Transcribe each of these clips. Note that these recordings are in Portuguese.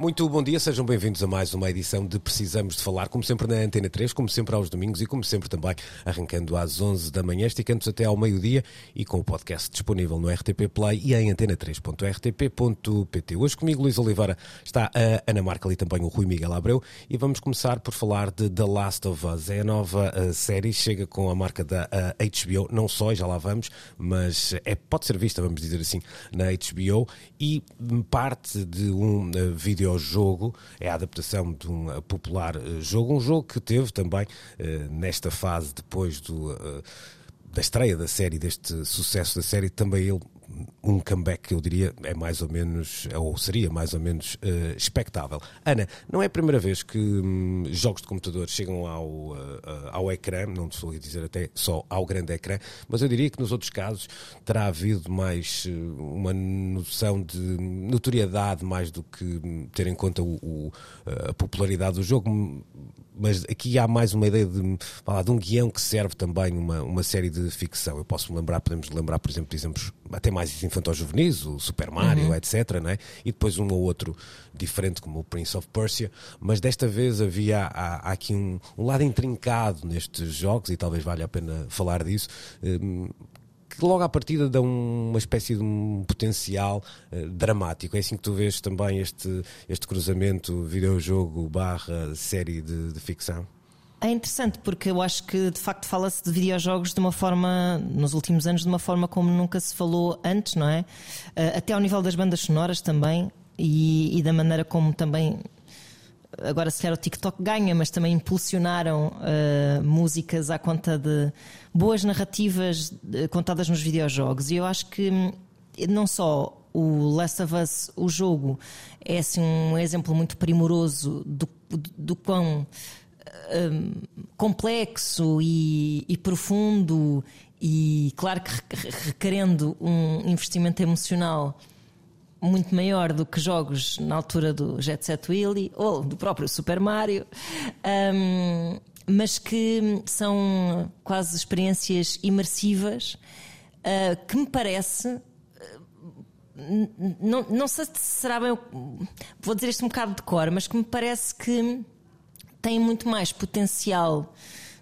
Muito bom dia, sejam bem-vindos a mais uma edição de Precisamos de Falar, como sempre na Antena 3, como sempre aos domingos e como sempre também arrancando às 11 da manhã, esticando até ao meio-dia e com o podcast disponível no RTP Play e em antena3.rtp.pt. Hoje comigo Luís Oliveira está a Ana Marca e também o Rui Miguel Abreu e vamos começar por falar de The Last of Us. É a nova uh, série, chega com a marca da uh, HBO, não só, já lá vamos, mas é, pode ser vista, vamos dizer assim, na HBO e parte de um uh, vídeo jogo, é a adaptação de um uh, popular uh, jogo, um jogo que teve também uh, nesta fase depois do, da estreia da série, deste sucesso da série, também ele um comeback que eu diria é mais ou menos, ou seria mais ou menos uh, expectável. Ana, não é a primeira vez que hum, jogos de computador chegam ao, uh, ao ecrã, não estou a dizer até só ao grande ecrã, mas eu diria que nos outros casos terá havido mais uma noção de notoriedade mais do que hum, ter em conta o, o, a popularidade do jogo mas aqui há mais uma ideia de, falar, de um guião que serve também uma, uma série de ficção. Eu posso me lembrar, podemos lembrar, por exemplo, de exemplos até mais infantil-juvenis, o Super Mario, uhum. etc. Não é? E depois um ou outro diferente, como o Prince of Persia. Mas desta vez havia há, há aqui um, um, lado intrincado nestes jogos, e talvez valha a pena falar disso. Um, que logo à partida dão uma espécie de um potencial uh, dramático. É assim que tu vês também este, este cruzamento videojogo barra série de, de ficção? É interessante porque eu acho que de facto fala-se de videojogos de uma forma, nos últimos anos, de uma forma como nunca se falou antes, não é? Uh, até ao nível das bandas sonoras também e, e da maneira como também agora se calhar o TikTok ganha, mas também impulsionaram uh, músicas à conta de boas narrativas uh, contadas nos videojogos. E eu acho que hum, não só o Last of Us, o jogo, é assim, um exemplo muito primoroso do, do, do quão um, complexo e, e profundo e claro que requerendo um investimento emocional muito maior do que jogos na altura do Jet Set Willy ou do próprio Super Mario, um, mas que são quase experiências imersivas uh, que me parece. Não, não sei se será bem. Vou dizer isto um bocado de cor, mas que me parece que tem muito mais potencial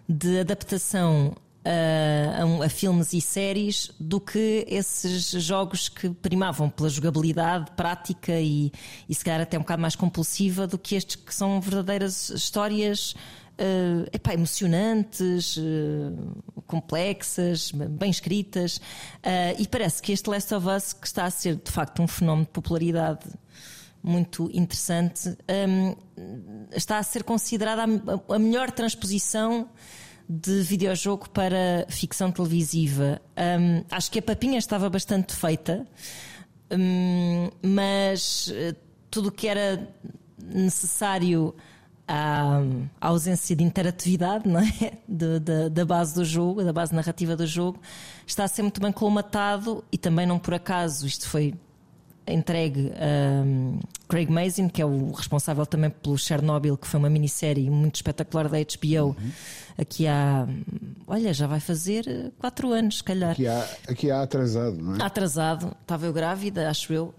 de adaptação a, a, filmes e séries do que esses jogos que primavam pela jogabilidade prática e, e se calhar até um bocado mais compulsiva do que estes que são verdadeiras histórias uh, epá, emocionantes, uh, complexas, bem escritas. Uh, e parece que este Last of Us, que está a ser de facto um fenómeno de popularidade muito interessante, um, está a ser considerada a, a melhor transposição de videojogo para ficção televisiva. Um, acho que a papinha estava bastante feita, um, mas uh, tudo o que era necessário à, à, ausência de interatividade não é? De, de, da base do jogo, da base narrativa do jogo, está a ser muito bem colmatado e também não por acaso isto foi entregue a um, Craig Mazin, que é o responsável também pelo Chernobyl, que foi uma minissérie muito espetacular da HBO. Uhum aqui há, olha, já vai fazer quatro anos, se calhar. Aqui há, aqui há atrasado, não é? Atrasado, estava eu grávida, acho eu.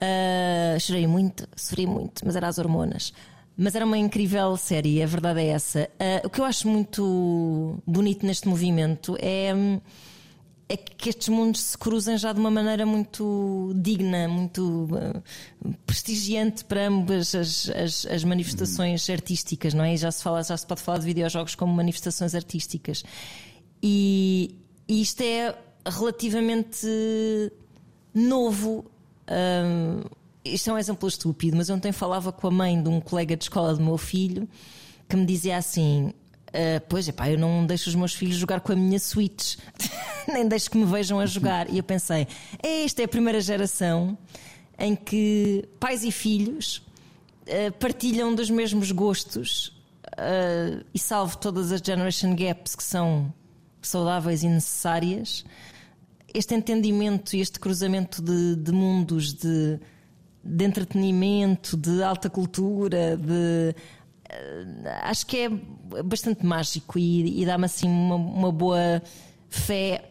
Uh, chorei muito, sofri muito, mas era as hormonas. Mas era uma incrível série, a verdade é essa. Uh, o que eu acho muito bonito neste movimento é. É que estes mundos se cruzem já de uma maneira muito digna, muito uh, prestigiante para ambas as, as, as, manifestações artísticas, não é? E já se, fala, já se pode falar de videojogos como manifestações artísticas. E, e isto é relativamente novo. Um, isto é um exemplo estúpido, mas ontem falava com a mãe de um colega de escola do meu filho que me dizia assim: Uh, pois é, pá, eu não deixo os meus filhos jogar com a minha Switch, nem deixo que me vejam a jogar. E eu pensei, esta é a primeira geração em que pais e filhos uh, partilham dos mesmos gostos uh, e salvo todas as generation gaps que são saudáveis e necessárias, este entendimento e este cruzamento de, de mundos de, de, entretenimento, de alta cultura, de acho que é bastante mágico e, e dá-me assim uma, uma boa fé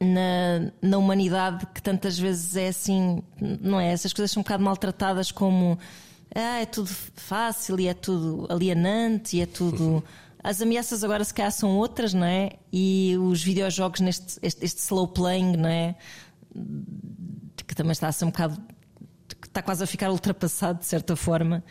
na, na humanidade que tantas vezes é assim, não é? Essas coisas são um bocado maltratadas como ah, é tudo fácil e é tudo alienante e é tudo. As ameaças agora se calhar são outras, não é? E os videojogos neste este, este slow playing, não é? Que também está a ser um bocado. está quase a ficar ultrapassado de certa forma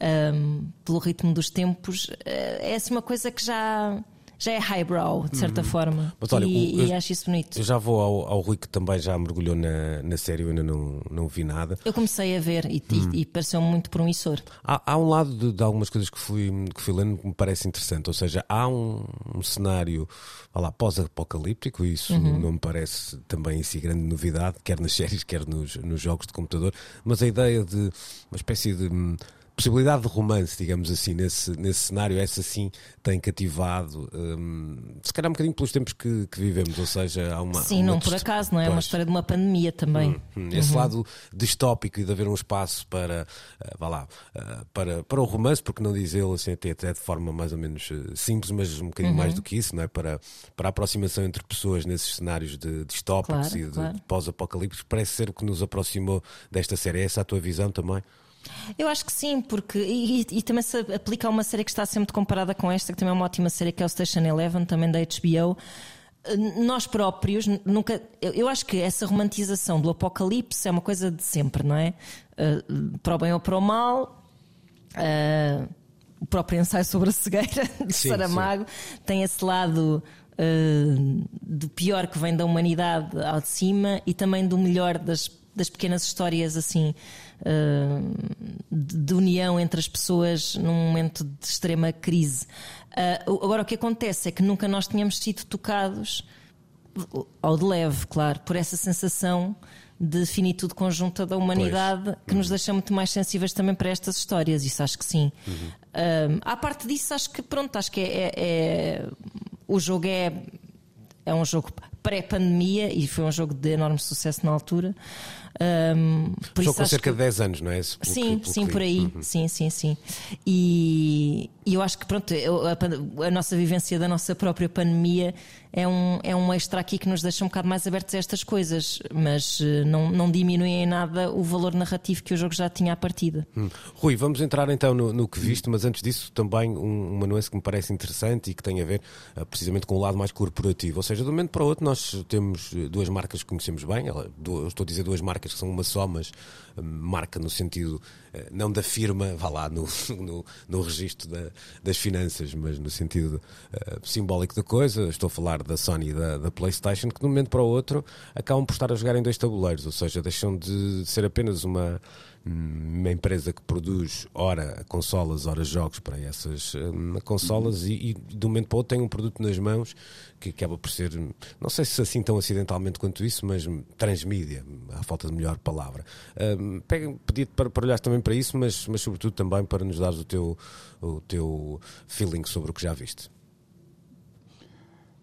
um, pelo ritmo dos tempos. Eh, é assim uma coisa que já já é highbrow, de certa uhum. forma. Mas, olha, e, eu, e acho isso bonito. Eu já vou ao, ao Rui, que também já mergulhou na, na série, eu ainda não, não vi nada. Eu comecei a ver e, uhum. e, e pareceu muito promissor. Há, há um lado de, de, algumas coisas que fui, que fui lendo que me parece interessante, ou seja, há um, um cenário pós-apocalíptico, e isso uhum. não me parece também em si grande novidade, quer nas séries, quer nos, nos jogos de computador, mas a ideia de uma espécie de hum, possibilidade de romance, digamos assim, nesse, nesse cenário, essa sim tem cativado, hum, se calhar um bocadinho pelos tempos que, que, vivemos, ou seja, há uma. Sim, uma não por acaso, não é? é uma história de uma pandemia também. Hum, hum, esse uhum. lado distópico e de haver um espaço para, uh, vá lá, uh, para, para o romance, porque não dizê-lo assim, até, até de forma mais ou menos uh, simples, mas um bocadinho uhum. mais do que isso, não é? Para, para a aproximação entre pessoas nesses cenários de distópicos claro, e de, claro. de pós-apocalípticos, parece ser o que nos aproximou desta série. É essa a tua visão também? Eu acho que sim, porque. E, e, também se aplica a uma série que está sempre comparada com esta, que também é uma ótima série, que é o Station Eleven, também da HBO. Nós próprios nunca. Eu acho que essa romantização do apocalipse é uma coisa de sempre, não é? Uh, para o bem ou para o mal. Uh, o próprio ensaio sobre a cegueira de sim, Saramago sim. tem esse lado uh, do pior que vem da humanidade ao de cima e também do melhor das, das pequenas histórias assim de união entre as pessoas num momento de extrema crise. Uh, agora, o que acontece é que nunca nós tínhamos sido tocados, ao de leve, claro, por essa sensação de finitude conjunta da humanidade pois. que uhum. nos deixa muito mais sensíveis também para estas histórias. Isso acho que sim. Uhum. Uh, à parte disso, acho que pronto, acho que é, é, é o jogo é é um jogo pré-pandemia e foi um jogo de enorme sucesso na altura. Um, Só com cerca que... de 10 anos, não é? Pelo sim, que, sim, por aí. Uhum. Sim, sim, sim. E, e eu acho que, pronto, a, a, nossa vivência da nossa própria pandemia é um, é um extra aqui que nos deixa um bocado mais abertos a estas coisas, mas eh, não, não diminui em nada o valor narrativo que o jogo já tinha à partida. Hum. Rui, vamos entrar então no, no, que viste, mas antes disso, também um, uma nuance que me parece interessante e que tem a ver uh, precisamente com o lado mais corporativo. Ou seja, de um momento para o outro, nós temos eh, duas marcas que conhecemos bem. Estou a dizer duas marcas que são uma só, mas marca no sentido uh, não da firma, vá lá, no, no, no registro da, das finanças, mas no sentido simbólico da coisa. Estou a falar da Sony e da, da, PlayStation, que de um momento para o outro acabam por estar a jogar em dois tabuleiros, ou seja, deixam de ser apenas uma, uma empresa que produz ora consolas, ora jogos para essas um, consolas e, e, de um momento para outro tem um produto nas mãos que acaba por ser, não sei se assim tão acidentalmente quanto isso, mas transmídia, à falta de melhor palavra. Um, Pedi-te para, para olhar também para isso, mas, mas sobretudo também para nos dar o teu, o teu feeling sobre o que já viste.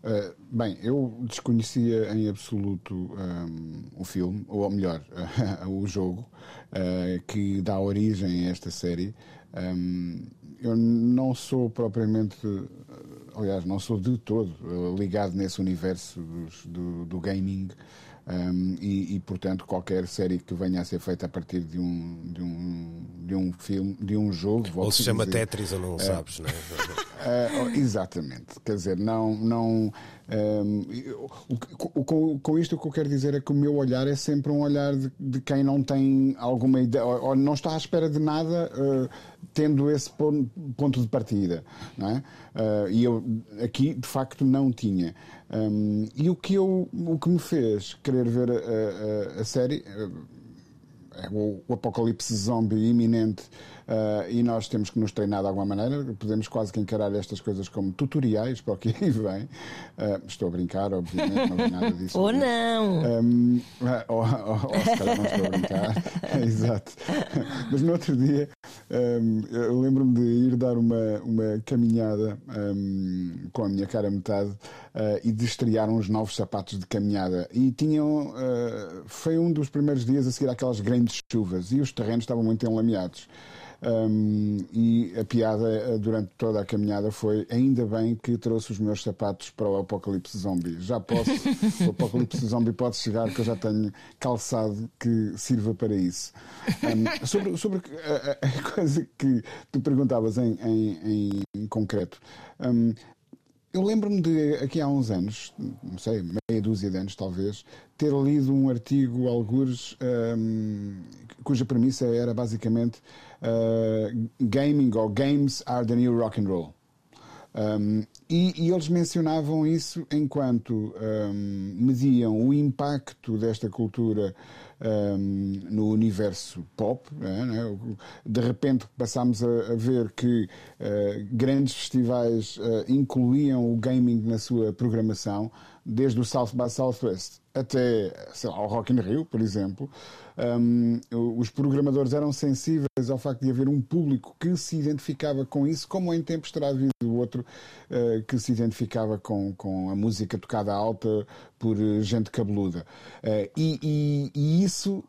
Uh, bem, eu desconhecia em absoluto um, o filme, ou melhor, o jogo, uh, que dá origem a esta série. Um, eu não sou propriamente, aliás, não sou de todo ligado nesse universo dos, do, do gaming. Um, e, e, portanto qualquer série que venha a ser feita a partir de um de um, de um filme de um jogo ou se chama dizer, Tetris ou não uh, sabes não é? uh, exatamente quer dizer não não um, o, com, com isto o que eu quero dizer é que o meu olhar é sempre um olhar de, de quem não tem alguma ideia ou, ou, não está à espera de nada uh, tendo esse ponto de partida não é? e eu aqui de facto não tinha um, e o que, eu, o que me fez querer ver a, a, a série eh, é o, o, apocalipse zombie iminente uh, e nós temos que nos treinar de alguma maneira. Podemos quase que encarar estas coisas como tutoriais para o que aí vem. Uh, estou a brincar, obviamente, não vi nada disso. Ou não! Um, ou, ou, ou se calhar não estou a brincar. Exato. Mas no outro dia um, eu lembro-me de ir dar uma, uma caminhada um, com a minha cara metade uh, e de estrear uns novos sapatos de caminhada. E tinham. Foi um dos primeiros dias a seguir aquelas grandes chuvas e os terrenos estavam muito enlameados. Um, e a piada eh, durante toda a caminhada foi ainda bem que trouxe os meus sapatos para o Apocalipse Zombie. Já posso, o Apocalipse Zombie pode chegar que eu já tenho calçado que sirva para isso. Um, sobre sobre a, a, coisa que tu perguntavas em, em, em concreto. Um, eu lembro-me de, aqui há uns anos, não sei, meia dúzia de anos talvez, ter lido um artigo, algures, um, cuja premissa era basicamente uh, gaming ou games are the new rock and roll. Um, e, e, eles mencionavam isso enquanto um, mediam o impacto desta cultura um, no universo pop. Né? De repente passámos a, a ver que uh, grandes festivais uh, incluíam o gaming na sua programação, desde o South by Southwest até lá, ao Rock in Rio, por exemplo. Um, os programadores eram sensíveis ao facto de haver um público que se identificava com isso, como em tempos terá havido outro uh, que se identificava com, com a música tocada alta por gente cabeluda. Uh, e, e, e isso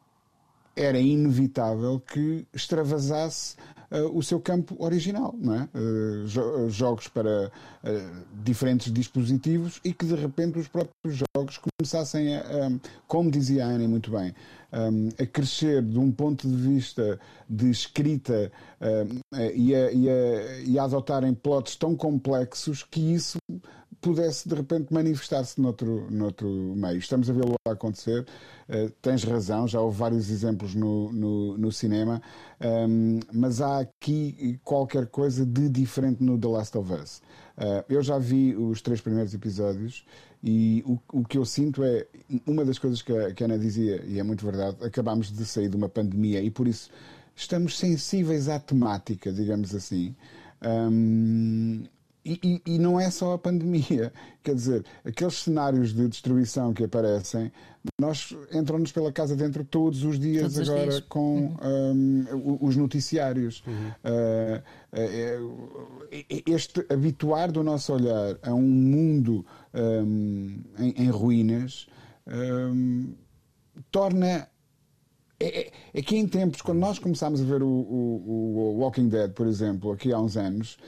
era inevitável que extravasasse uh, o seu campo original, não é? Uh, jo jogos para uh, diferentes dispositivos e que de repente os próprios jogos começassem a, como dizia a Ana muito bem, um, a crescer de um ponto de vista de escrita um, e, a, e, a, e a adotarem plots tão complexos que isso pudesse de repente manifestar-se noutro, noutro meio. Estamos a vê-lo acontecer. Uh, tens razão, já houve vários exemplos no, no, no cinema, um, mas há aqui qualquer coisa de diferente no The Last of Us. Uh, eu já vi os três primeiros episódios e o, o que eu sinto é uma das coisas que a, que a Ana dizia, e é muito verdade, acabámos de sair de uma pandemia e por isso estamos sensíveis à temática, digamos assim. Um, e, e, e, não é só a pandemia, quer dizer, aqueles cenários de destruição que aparecem, nós entram-nos pela casa dentro todos os dias todos agora os dias. com uhum. um, os noticiários. Uhum. Uh, este habituar do nosso olhar a um mundo um, em, em, ruínas um, torna é, é, é, que em tempos, quando nós começámos a ver o, o, o Walking Dead, por exemplo, aqui há uns anos,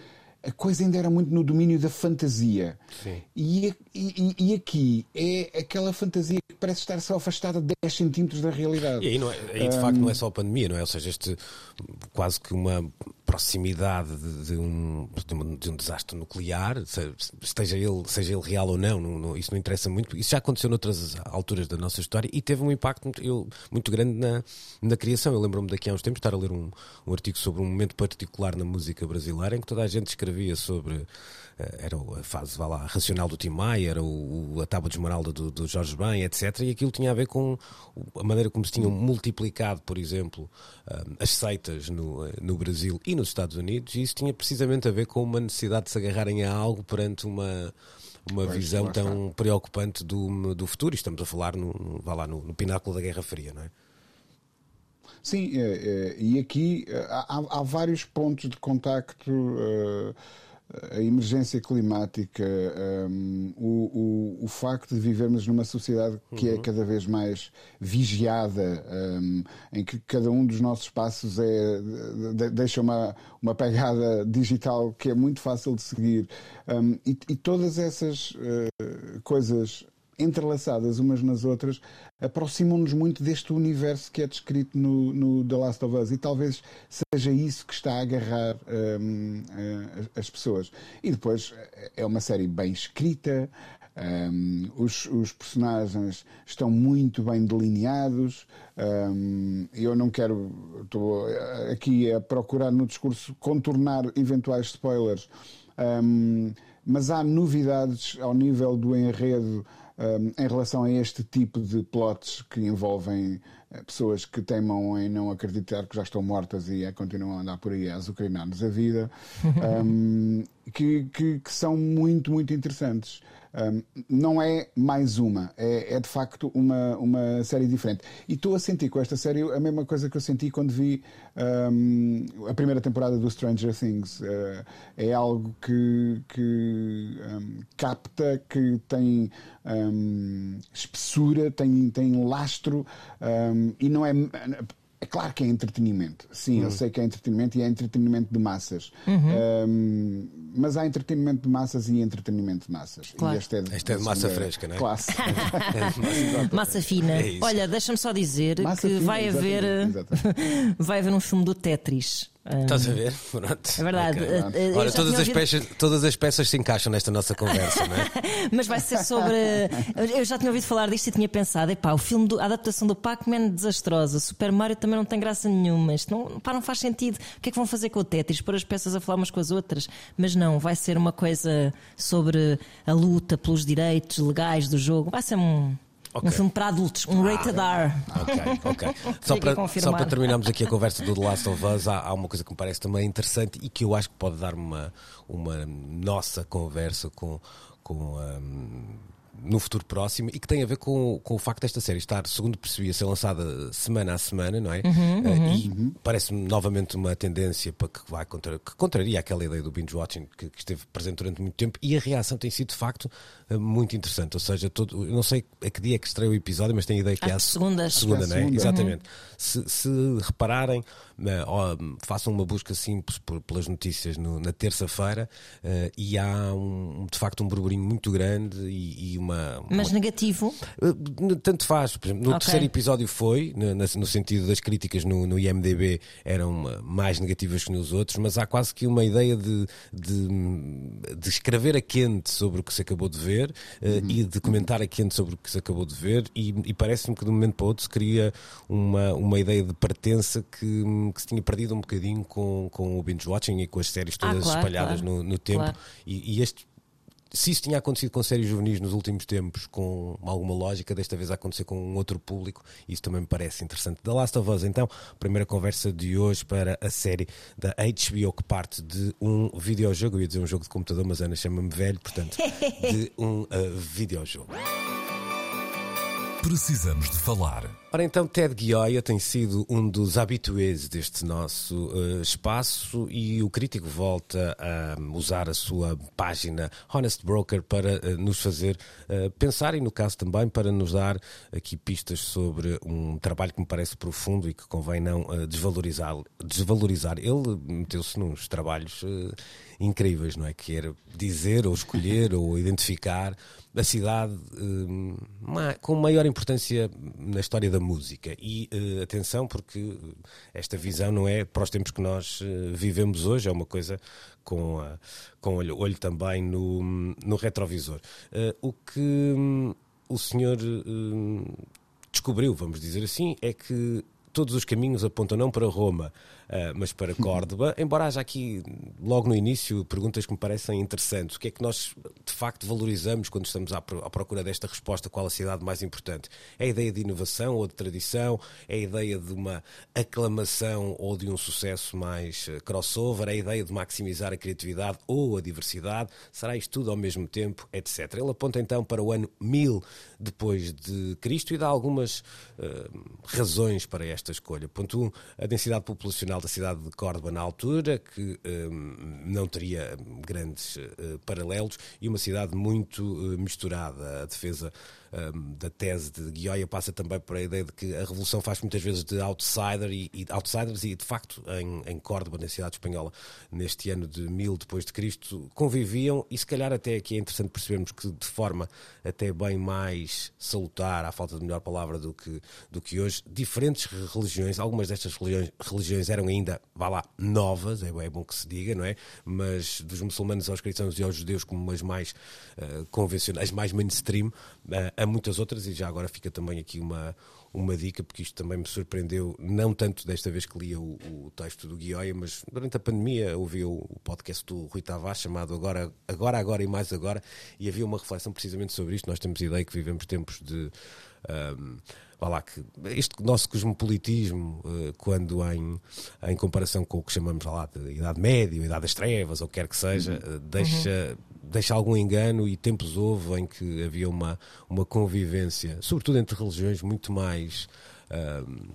a coisa ainda era muito no domínio da fantasia. E, e, e, aqui é aquela fantasia que parece estar só afastada 10 centímetros da realidade. E aí, é, aí de um... facto não é só a pandemia, não é? Ou seja, este quase que uma proximidade de, um, de, um, de um, desastre nuclear, seja ele, seja ele real ou não, não, não, isso não interessa muito. Isso já aconteceu noutras alturas da nossa história e teve um impacto muito, eu, muito grande na, na criação. Eu lembro-me daqui a uns tempos estar a ler um, um artigo sobre um momento particular na música brasileira em que toda a gente escrevia sobre era a fase vá lá, racional do Tim Maia, era o, a tábua de esmeralda do, do Jorge Ben, etc. E aquilo tinha a ver com a maneira como se tinham multiplicado, por exemplo, eh, as seitas no, eh, no Brasil e nos Estados Unidos, e isso tinha precisamente a ver com uma necessidade de se agarrarem a algo perante uma uma pois, visão tão preocupante do, do futuro. E estamos a falar no, vá lá, no, no pináculo da Guerra Fria, não é? Sim, é, é, e aqui há, há, vários pontos de contacto. Uh, a emergência climática, um, o, o, o, facto de vivermos numa sociedade que é uhum. é cada vez mais vigiada, um, em que cada um dos nossos passos é, de, deixa uma, uma pegada digital que é muito fácil de seguir. Um, e, e, todas essas uh, coisas entrelaçadas umas nas outras, aproximam-nos muito deste universo que é descrito no, no, The Last of Us e talvez seja isso que está a agarrar um, as pessoas. E depois é uma série bem escrita, um, os, os, personagens estão muito bem delineados. Um, eu não quero, estou aqui a procurar no discurso contornar eventuais spoilers, um, mas há novidades ao nível do enredo em relação a este tipo de plots que envolvem eh, pessoas que teimam em não acreditar que já estão mortas e é, continuam a andar por aí a azucrinar-nos a vida, um, que, que, que, são muito, muito interessantes. Um, não é mais uma, é, é, de facto uma, uma série diferente. E estou a sentir com esta série a mesma coisa que eu senti quando vi um, a primeira temporada do Stranger Things. Uh, é algo que, que um, capta, que tem espessura, tem, tem lastro e não é é claro que é entretenimento. Sim, uhum. eu sei que é entretenimento e é entretenimento de massas. Uhum. Um, mas há entretenimento de massas e entretenimento de massas. Claro. E este é de, este é de massa fresca, não é? Classe. é massa fina. É Olha, deixa-me só dizer massa que fina, vai haver exatamente. vai haver um filme do Tetris. Estás a ver? Pronto. É verdade. Okay. Uh, Olha, todas as, peças, todas as peças se encaixam nesta nossa conversa, não é? Mas vai ser sobre. Eu já tinha ouvido falar disto e tinha pensado: epá, o filme, do... a adaptação do Pac-Man é desastrosa, Super Mario também não tem graça nenhuma, isto não, pá, não faz sentido. O que é que vão fazer com o Tetris? Pôr as peças a falar umas com as outras? Mas não, vai ser uma coisa sobre a luta pelos direitos legais do jogo. Vai ser um. Okay. Um filme para adultos, um rated R. Ok, ok. só, para, só para terminarmos aqui a conversa do The Last of Us, há, há, uma coisa que me parece também interessante e que eu acho que pode dar uma, uma nossa conversa com. com um, no futuro próximo e que tem a ver com, com o facto desta série estar, segundo percebi, a ser lançada semana a semana, não é? Uhum, uh, uhum. E parece-me novamente uma tendência para que vai contra, que contraria aquela ideia do binge watching que, que, esteve presente durante muito tempo e a reação tem sido de facto uh, muito interessante. Ou seja, todo, eu não sei a que dia é que estreia o episódio, mas tenho a ideia que é a segunda, segunda, não é? Segunda. Exatamente. Uhum. Se, se repararem, uh, façam uma busca simples por, pelas notícias no, na terça-feira e há um, de facto um burburinho muito grande e, e uma, uma, Mas negativo? Uh, tanto faz. Por exemplo, no okay. terceiro episódio foi, no, no, sentido das críticas no, no IMDB eram uh, mais negativas que nos outros, mas há quase que uma ideia de, de, de escrever a quente sobre o que se acabou de ver uh, uhum. e de comentar a quente sobre o que se acabou de ver, e, e parece-me que de um momento para o outro se cria uma, uma ideia de pertença que, que se tinha perdido um bocadinho com, com o binge watching e com as séries todas ah, claro, espalhadas claro. No, no, tempo. Claro. E, e este se isso tinha acontecido com séries juvenis nos últimos tempos, com alguma lógica, desta vez a acontecer com um outro público, isso também me parece interessante. The Last of Us, então, primeira conversa de hoje para a série da HBO que parte de um videojogo, eu ia dizer um jogo de computador, mas Ana chama-me velho, portanto, de um uh, videojogo. Precisamos de falar. Ora então, Ted Gioia tem sido um dos habituês deste nosso uh, espaço e o crítico volta a usar a sua página Honest Broker para uh, nos fazer uh, pensar e, no caso também, para nos dar aqui pistas sobre um trabalho que me parece profundo e que convém não desvalorizar, desvalorizar. Ele meteu-se nos trabalhos incríveis, não é? Que era dizer ou escolher ou identificar a cidade uh, com maior importância na história da música. E uh, atenção, porque esta visão não é para os tempos que nós uh, vivemos hoje, é uma coisa com, a, com olho, olho também no, no retrovisor. o que um, o senhor hum, descobriu, vamos dizer assim, é que todos os caminhos apontam não para Roma, mas para Córdoba. Embora haja aqui, logo no início, perguntas que me parecem interessantes. O que é que nós, de facto, valorizamos quando estamos à, à procura desta resposta? Qual a cidade mais importante? É a ideia de inovação ou de tradição? É a ideia de uma aclamação ou de um sucesso mais ah, crossover? É a ideia de maximizar a criatividade ou a diversidade? Será isto tudo ao mesmo tempo? Etc. Ele aponta então para o ano 1000 depois de Cristo e dá algumas uh, razões para esta escolha. Ponto 1, um, a densidade populacional da cidade de Córdoba na altura, que um, não teria grandes uh, paralelos, e uma cidade muito uh, misturada. A defesa um, da tese de Guioia passa também por a ideia de que a revolução faz muitas vezes de outsider e, e outsiders e de facto em, em Córdoba, na cidade espanhola, neste ano de mil depois de Cristo, conviviam e se calhar até aqui é interessante percebermos que de forma até bem mais salutar, à falta de melhor palavra do que, do que hoje, diferentes religiões, algumas destas religiões, religiões eram ainda, vá lá, novas, é, é, bom que se diga, não é? Mas dos muçulmanos aos cristãos e aos judeus como as mais uh, convencionais, mais mainstream, uh, há muitas outras, e já agora fica também aqui uma, uma dica, porque isto também me surpreendeu, não tanto desta vez que lia o, o texto do Guioia, mas durante a pandemia ouvi o, o podcast do Rui Tavares chamado Agora, Agora, Agora e Mais Agora, e havia uma reflexão precisamente sobre isto. Nós temos ideia que vivemos tempos de Um, lá, que este nosso cosmopolitismo, uh, quando em, em comparação com o que chamamos lá de Idade Média, Idade das Trevas, ou quer que seja, uh, deixa, uhum. Deixa algum engano e tempos houve em que havia uma, uma convivência, sobretudo entre religiões, muito mais uh,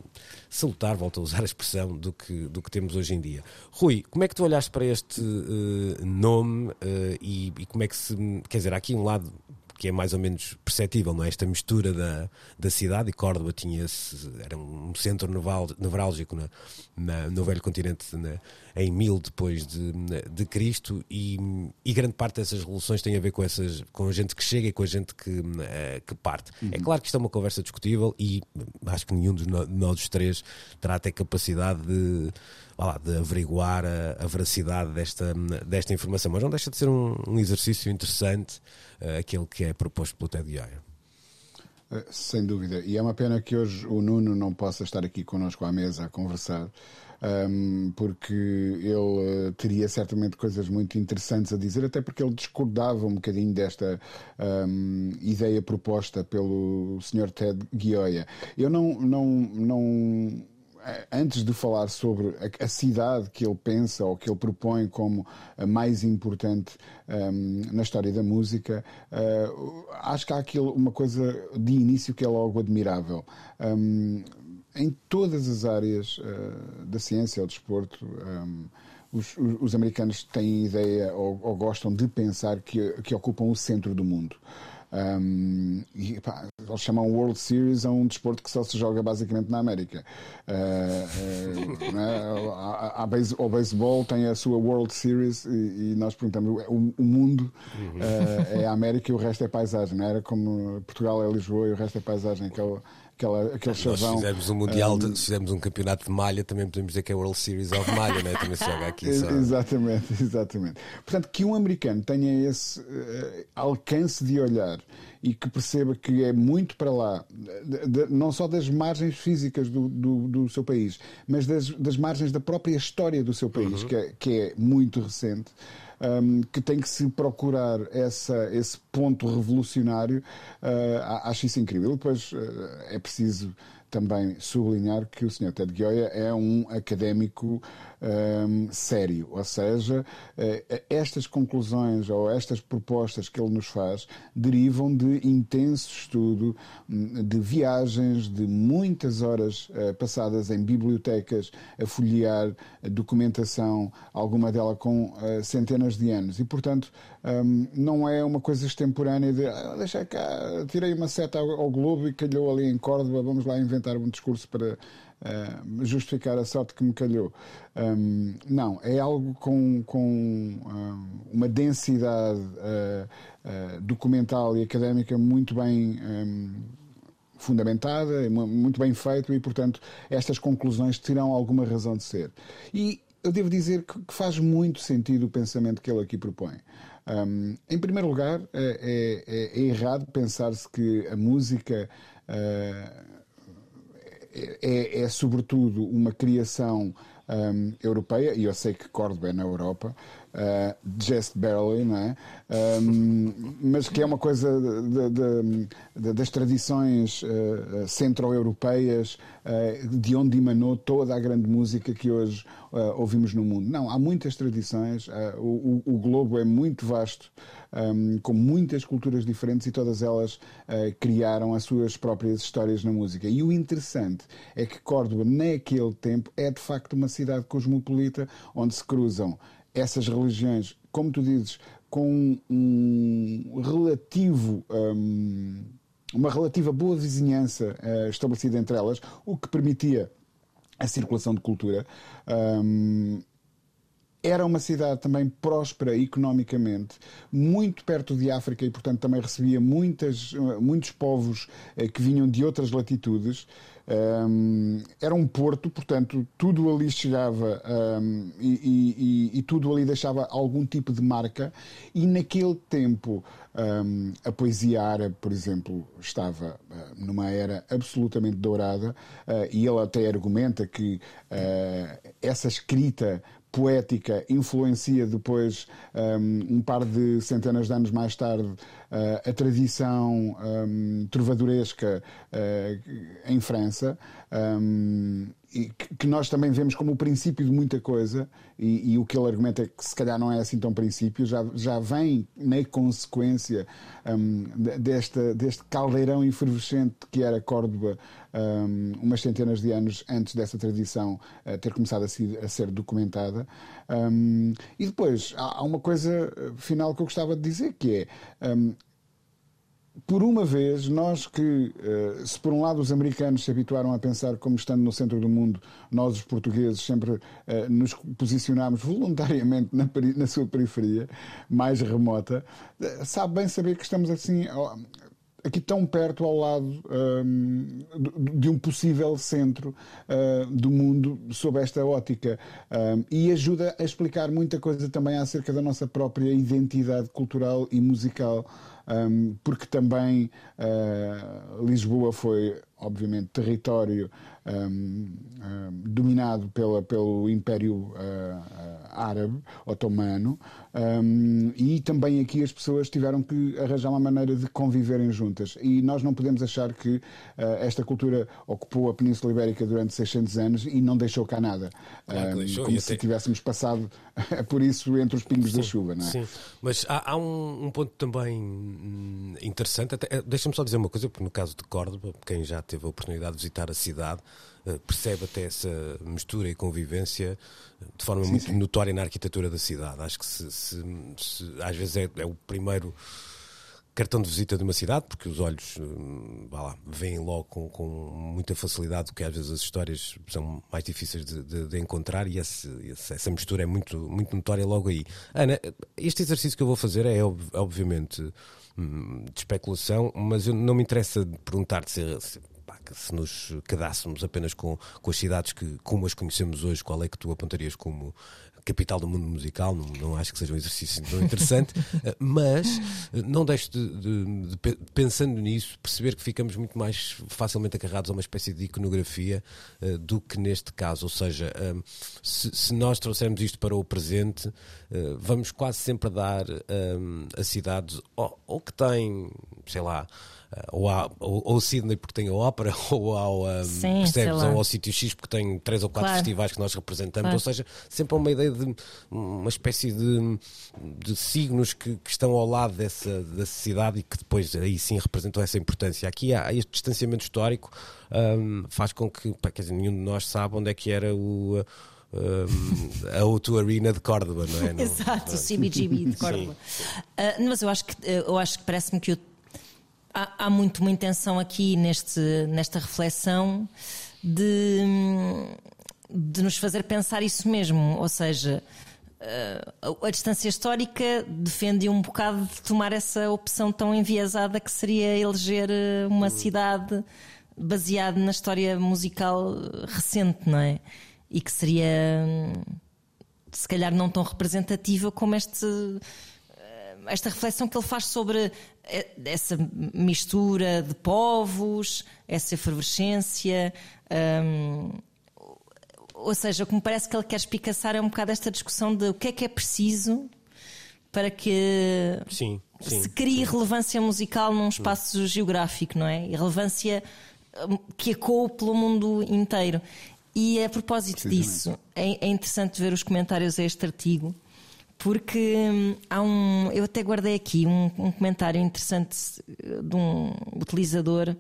salutar, volto a usar a expressão, do que, do que temos hoje em dia. Rui, como é que tu olhaste para este uh, nome uh, e, e, como é que se. Quer dizer, há aqui um lado que é mais ou menos perceptível, não é? Esta mistura da, da cidade, e Córdoba tinha esse, era um centro nevrálgico na, na, no velho continente na, em mil depois de, de Cristo, e, e, grande parte dessas revoluções tem a ver com, essas, com a gente que chega e com a gente que, uh, que parte. Uhum. É claro que isto é uma conversa discutível e acho que nenhum de nós três terá até capacidade de lá, de averiguar a, a, veracidade desta, desta informação. Mas não deixa de ser um, um exercício interessante uh, aquele que é proposto pelo Ted Guiaia. Eh, sem dúvida. E é uma pena que hoje o Nuno não possa estar aqui connosco à mesa a conversar. Um, ehm, porque ele uh, teria certamente coisas muito interessantes a dizer, até porque ele discordava um bocadinho desta um, ehm, ideia proposta pelo Sr. Ted Gioia. Eu não, não, não antes de falar sobre a, cidade que ele pensa ou que ele propõe como a mais importante um, na história da música, uh, acho que há uma coisa de início que é logo admirável. Um, em todas as áreas uh, da ciência ou desporto, um, os, os, americanos têm ideia ou, ou, gostam de pensar que, que ocupam o centro do mundo. Um, e, pá, eles chamam World Series a um desporto que só se joga basicamente na América. Uh, uh, né? a, a, a base, o beisebol tem a sua World Series e, e nós perguntamos: o, o mundo uh, é a América e o resto é paisagem. Não era como Portugal é Lisboa e o resto é paisagem. Aquele, aquela, aquele chavão. Se fizermos um Mundial, um, se fizermos um campeonato de malha, também podemos dizer que é World Series of Malha, né? também se joga aqui. Só... Exatamente, exatamente. Portanto, que um americano tenha esse uh, alcance de olhar e que perceba que é muito para lá, de, de, não só das margens físicas do, do, do seu país, mas das, das, margens da própria história do seu país, uhum. que, é, que é muito recente um, que tem que se procurar essa, esse ponto revolucionário, uh, acho isso incrível. Depois uh, é preciso também sublinhar que o Sr. Ted Gioia é um académico um, sério, ou seja, uh, estas conclusões ou estas propostas que ele nos faz derivam de intenso estudo, hum, de viagens, de muitas horas uh, passadas em bibliotecas a folhear documentação, alguma dela com uh, centenas de anos, e portanto um, não é uma coisa extemporânea de ah, deixa cá, tirei uma seta ao, ao Globo e calhou ali em Córdoba, vamos lá inventar um discurso para uh, justificar a sorte que me calhou. Um, não, é algo com, com um, uma densidade uh, uh, documental e académica muito bem fundamentada, muito bem feito e, portanto, estas conclusões terão alguma razão de ser. E eu devo dizer que faz muito sentido o pensamento que ele aqui propõe. Um, em primeiro lugar, é, é, é errado pensar-se que a música uh, é, é, sobretudo, uma criação um, europeia, e eu sei que Córdoba é na Europa, uh, just barely, não é? Um, mas que é uma coisa de, de, de, das tradições uh, centro-europeias, uh, de onde emanou toda a grande música que hoje ouvimos no mundo. Não, há muitas tradições, o, o, globo é muito vasto. Um, com muitas culturas diferentes e todas elas criaram as suas próprias histórias na música. E o interessante é que Córdoba, naquele tempo, é de facto uma cidade cosmopolita onde se cruzam essas religiões, como tu dizes, com um relativo. Um, uma relativa boa vizinhança uh, estabelecida entre elas, o que permitia a circulação de cultura. Um, era uma cidade também próspera economicamente, muito perto de África e, portanto, também recebia muitas, muitos povos eh, que vinham de outras latitudes. Um, era um porto, portanto, tudo ali chegava um, e, e, e, tudo ali deixava algum tipo de marca. E naquele tempo, um, a poesia árabe, por exemplo, estava uh, numa era absolutamente dourada, uh, e ele até argumenta que uh, essa escrita poética influencia depois, um, par de centenas de anos mais tarde, uh, a tradição trovadoresca uh, em França. Que nós também vemos como o princípio de muita coisa, e, e, o que ele argumenta é que se calhar não é assim tão princípio, já, já vem na consequência um, desta, deste caldeirão efervescente que era Córdoba um, umas centenas de anos antes dessa tradição uh, ter começado a, a ser documentada. Um, e depois há, há, uma coisa uh, final que eu gostava de dizer que é por uma vez, nós que, eh, se por um lado os americanos se habituaram a pensar como estando no centro do mundo, nós os portugueses sempre eh, nos posicionámos voluntariamente na, sua periferia mais remota, eh, sabe bem saber que estamos assim aqui tão perto ao lado um, de um possível centro do mundo sob esta ótica um, e ajuda a explicar muita coisa também acerca da nossa própria identidade cultural e musical um, porque também uh, Lisboa foi, obviamente, território um, dominado pela, pelo Império uh, Árabe, Otomano, e também aqui as pessoas tiveram que arranjar uma maneira de conviverem juntas. E nós não podemos achar que uh, esta cultura ocupou a Península Ibérica durante 600 anos e não deixou cá nada. Claro deixou, como se até... tivéssemos passado por isso entre os pingos sim, da chuva, não é? Sim, mas há, há um, um, ponto também hum, interessante. Eh, deixa-me só dizer uma coisa, porque no caso de Córdoba, quem já teve a oportunidade de visitar a cidade, percebe até essa mistura e convivência eh, de forma sim, muito sim. notória na arquitetura da cidade. Acho que se, se, se, às vezes é, é, o primeiro cartão de visita de uma cidade, porque os olhos eh, vá lá, veem logo com, com muita facilidade, que às vezes as histórias são mais difíceis de, de, de encontrar e esse, essa mistura é muito, muito notória logo aí. Ana, este exercício que eu vou fazer é obviamente hum, de especulação, mas eu não me interessa perguntar-te se, se nos quedássemos apenas com, com as cidades que, como as conhecemos hoje, qual é que tu apontarias como capital do mundo musical? Não, não acho que seja um exercício tão interessante, eh, mas eh, não deixo de, de, de, pensando nisso, perceber que ficamos muito mais facilmente agarrados a uma espécie de iconografia uh, do que neste caso. Ou seja, um, se, se, nós trouxermos isto para o presente, uh, vamos quase sempre dar um, a cidades ou, ou que têm, sei lá, ou, há, ou, ou Sydney porque tem a ópera, ou ao, um, Sim, percebes, ou ao sítio X porque tem três ou quatro claro. festivais que nós representamos, claro. ou seja, sempre há uma ideia de uma espécie de, de signos que, que, estão ao lado dessa, dessa cidade e que depois aí sim representam essa importância. Aqui há, este distanciamento histórico, um, faz com que, dizer, nenhum de nós sabe onde é que era o. A O2 Arena de Córdoba, não é? Não, Exato, o CBGB de Córdoba. Uh, mas eu acho que eu acho que parece-me que o há, há muito uma intenção aqui neste, nesta reflexão de, de nos fazer pensar isso mesmo, ou seja, a, a distância histórica defende um bocado de tomar essa opção tão enviesada que seria eleger uma uhum. cidade baseada na história musical recente, não é? E que seria se calhar não tão representativa como este esta reflexão que ele faz sobre eh, essa mistura de povos, essa efervescência. Um, ou seja, o que me parece que ele quer espicaçar é um bocado esta discussão de o que é que é preciso para que sim, sim, se crie sim. relevância musical num espaço geográfico, não é? E relevância hum, que ecoa pelo mundo inteiro. E a propósito disso, é, é interessante ver os comentários a este artigo porque hum, há um. Eu até guardei aqui um, um comentário interessante eh, de um utilizador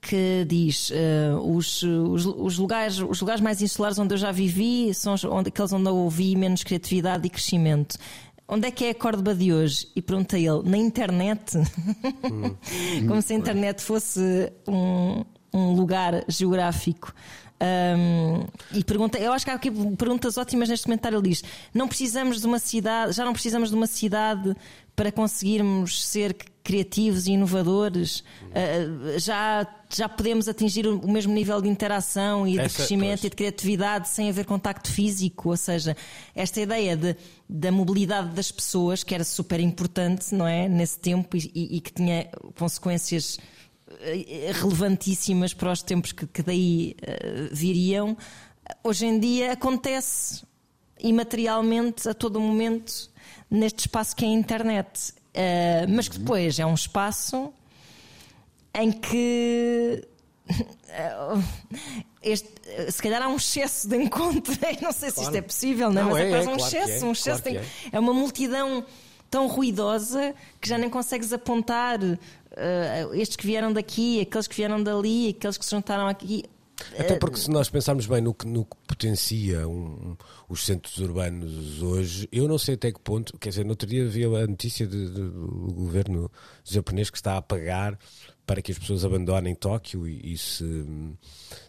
que diz uh, os, os, os, lugares, os lugares mais insulares onde eu já vivi são onde, aqueles onde eu ouvi menos criatividade e crescimento. Onde é que é a Córdoba de hoje? E pergunta ele, na internet? Hum. Como se a internet fosse um, um lugar geográfico. Um, e pergunta, eu acho que há aqui perguntas ótimas neste comentário. Ele diz: não precisamos de uma cidade, já não precisamos de uma cidade para conseguirmos ser criativos e inovadores. Uh, já, já podemos atingir o mesmo nível de interação e de Essa, crescimento pois. e de criatividade sem haver contacto físico. Ou seja, esta ideia de, da mobilidade das pessoas, que era super importante, não é? Nesse tempo e, e, e que tinha consequências relevantíssimas para os tempos que, que daí uh, viriam, hoje em dia acontece imaterialmente a todo momento neste espaço que é a internet. Uh, mas que depois é um espaço em que este, se calhar há um excesso de encontro, não sei se claro. isto é possível, não, é? não mas é, é quase um claro excesso, é, um excesso claro de... é. uma multidão tão ruidosa que já nem consegues apontar uh, estes que vieram daqui, aqueles que vieram dali, aqueles que se juntaram aqui. Até porque se nós pensarmos bem no que, no que potencia um, os centros urbanos hoje, eu não sei até que ponto, quer dizer, no outro dia havia a notícia de, de, do governo japonês que está a pagar para que as pessoas abandonem Tóquio e, e se,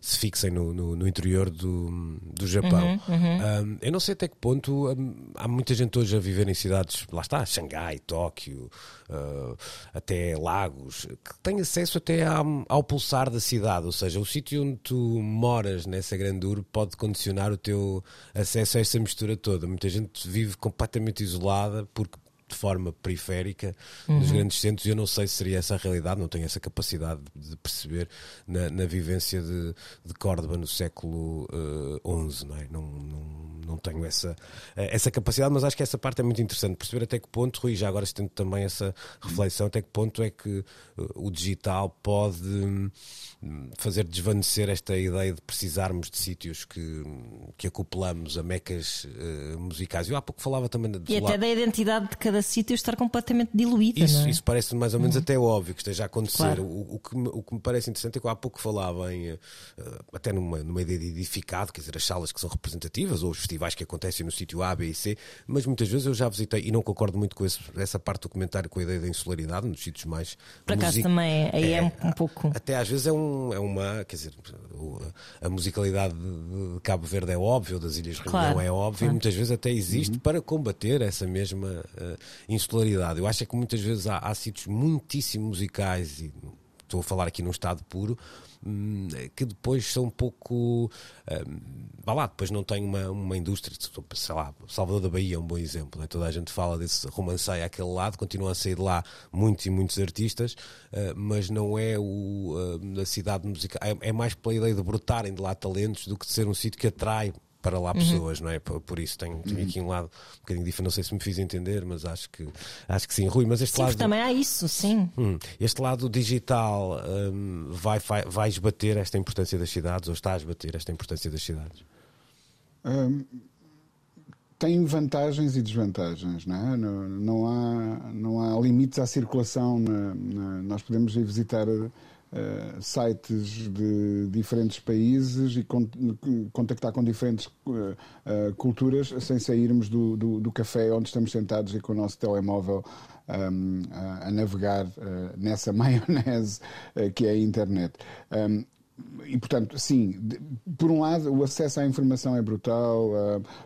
se, fixem no, no, no, interior do, do Japão. Uhum, uhum. Um, eu não sei até que ponto um, há muita gente hoje a viver em cidades, lá está, Xangai, Tóquio, uh, até Lagos, que tem acesso até ao, ao pulsar da cidade, ou seja, o sítio onde tu moras nessa grandura pode condicionar o teu acesso a essa mistura toda. Muita gente vive completamente isolada porque de forma periférica uhum. nos grandes centros. Eu não sei se seria essa a realidade, não tenho essa capacidade de perceber na, na vivência de, de Córdoba no século XI, uh, não é? Não, não, não tenho essa, eh, essa capacidade, mas acho que essa parte é muito interessante, perceber até que ponto, Rui, já agora estendo também essa reflexão, até que ponto é que uh, o digital pode fazer desvanecer esta ideia de precisarmos de sítios que, que acoplamos a mecas uh, musicais. Eu há pouco falava também E até da identidade de cada sítio estar completamente diluída. Isso, é? isso parece mais ou menos uhum. até óbvio que esteja a acontecer. Claro. O, o, que me, o que me parece interessante é que há pouco falava em, uh, até numa, numa ideia de edificado, quer dizer, as salas que são representativas ou os festivais que acontecem no sítio A, B e C, mas muitas vezes eu já visitei e não concordo muito com esse, essa parte do comentário com a ideia da insularidade, nos sítios mais. Por acaso também aí é, é, um pouco. Até às vezes é, um, é uma. Quer dizer, a musicalidade de Cabo Verde é óbvia, ou das Ilhas claro, Reunião é óbvia, claro. e muitas vezes até existe uhum. para combater essa mesma uh, insularidade. Eu acho é que muitas vezes há, há sítios muitíssimo musicais, e estou a falar aqui num estado puro Hum, que depois são um pouco. Um, vá lá, depois não tem uma, uma indústria, sei lá, Salvador da Bahia é um bom exemplo, né? toda a gente fala desse romanceio àquele lado, continua a sair de lá muitos e muitos artistas, uh, mas não é o, uh, a cidade musical, é, é mais pela ideia de brotarem de lá talentos do que de ser um sítio que atrai para lá uhum. pessoas, uhum. não é? Por, por isso tenho, tenho uhum. aqui um lado um bocadinho diferente. Não sei se me fiz entender, mas acho que, acho que sim. Rui, mas este sim, lado. também há isso, sim. Hum, este lado digital um, vai, vai, vai esbater esta importância das cidades ou está a esbater esta importância das cidades? Um, tem vantagens e desvantagens, não é? Não, não, há, não há limites à circulação. Na, na, nós podemos ir visitar Uh, sites de diferentes países e con contactar com diferentes uh, uh, culturas sem sairmos do, do, do, café onde estamos sentados e com o nosso telemóvel um, a navegar nessa maionese que é a internet. Um, e, portanto, sim, por um lado, o acesso à informação é brutal,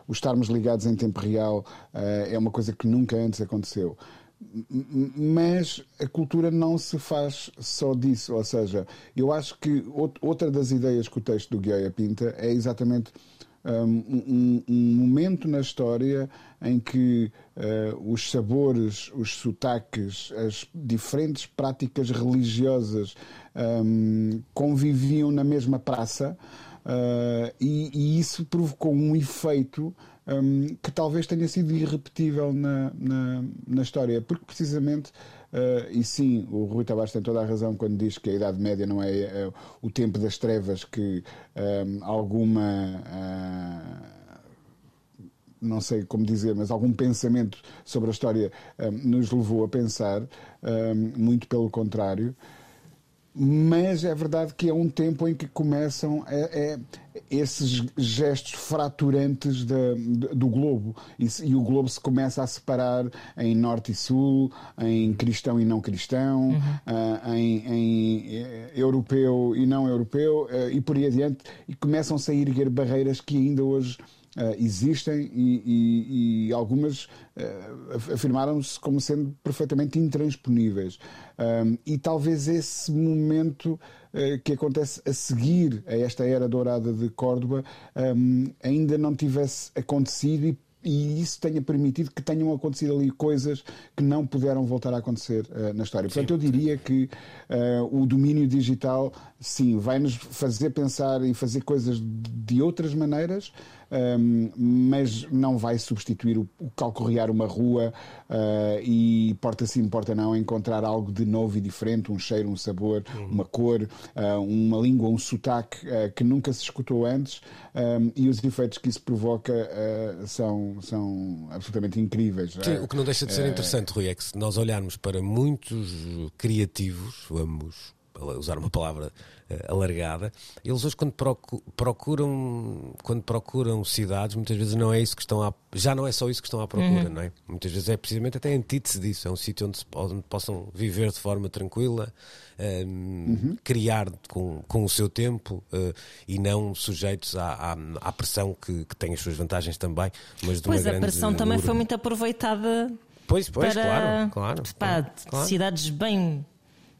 o estarmos ligados em tempo real é uma coisa que nunca antes aconteceu mas a cultura não se faz só disso. Ou seja, eu acho que outra das ideias que o texto do Guia pinta é exatamente um, um, momento na história em que uh, os sabores, os sotaques, as diferentes práticas religiosas um, conviviam na mesma praça uh, e, e isso provocou um efeito um, que talvez tenha sido irrepetível na, na, na história, porque precisamente, uh, e sim, o Rui Tavares tem toda a razão quando diz que a Idade Média não é, é o tempo das trevas que um, alguma. Uh, não sei como dizer, mas algum pensamento sobre a história um, nos levou a pensar, muito pelo contrário mas é verdade que é um tempo em que começam é, é, esses gestos fraturantes de, de, do globo e, e, o globo se começa a separar em norte e sul, em cristão e não cristão, uhum. uh, em, em, eh, europeu e não europeu uh, e por aí adiante e começam-se a erguer barreiras que ainda hoje existem e, e, e algumas uh, afirmaram-se como sendo perfeitamente intransponíveis. E talvez esse momento uh, que acontece a seguir a esta era dourada de Córdoba ainda não tivesse acontecido e e isso tenha permitido que tenham acontecido ali coisas que não puderam voltar a acontecer uh, na história. Portanto, sim. eu diria que uh, o domínio digital, sim, vai nos fazer pensar e fazer coisas de outras maneiras, um, mas não vai substituir o, o calcorrear uma rua uh, e porta sim, porta não, encontrar algo de novo e diferente, um cheiro, um sabor, uhum. uma cor, uh, uma língua, um sotaque uh, que nunca se escutou antes um, e os efeitos que isso provoca são, são absolutamente incríveis. Sim, o que não deixa de ser interessante, Rui, é que se nós olharmos para muitos criativos, vamos usar uma palavra uh, alargada, eles hoje quando procuram, quando procuram cidades, muitas vezes não é isso que estão à, já não é só isso que estão à procura, uhum. não é? Muitas vezes é precisamente até a antítese disso, é um sítio onde, onde, possam viver de forma tranquila, um, ehm, uhum. criar com, com o seu tempo uh, e não sujeitos à, à, à pressão que, que, tem as suas vantagens também, mas de pois uma a pressão também foi muito aproveitada Pois, pois, para, claro, claro, para claro. cidades bem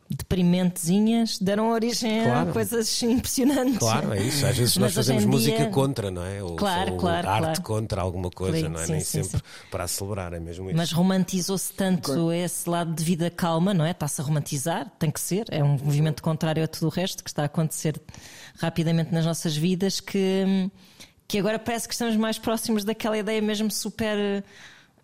deprimentezinhas deram origem claro. a coisas impressionantes. Claro, é isso. Às vezes nós fazemos música dia... contra, não é? Ou, claro, ou claro, arte claro. contra alguma coisa, sim, não é? Sim, Nem sim, sempre para celebrar, é mesmo isso. Mas romantizou-se tanto esse lado de vida calma, não é? Está-se a romantizar, tem que ser. É um movimento contrário a tudo o resto que está a acontecer rapidamente nas nossas vidas que, que agora parece que estamos mais próximos daquela ideia mesmo super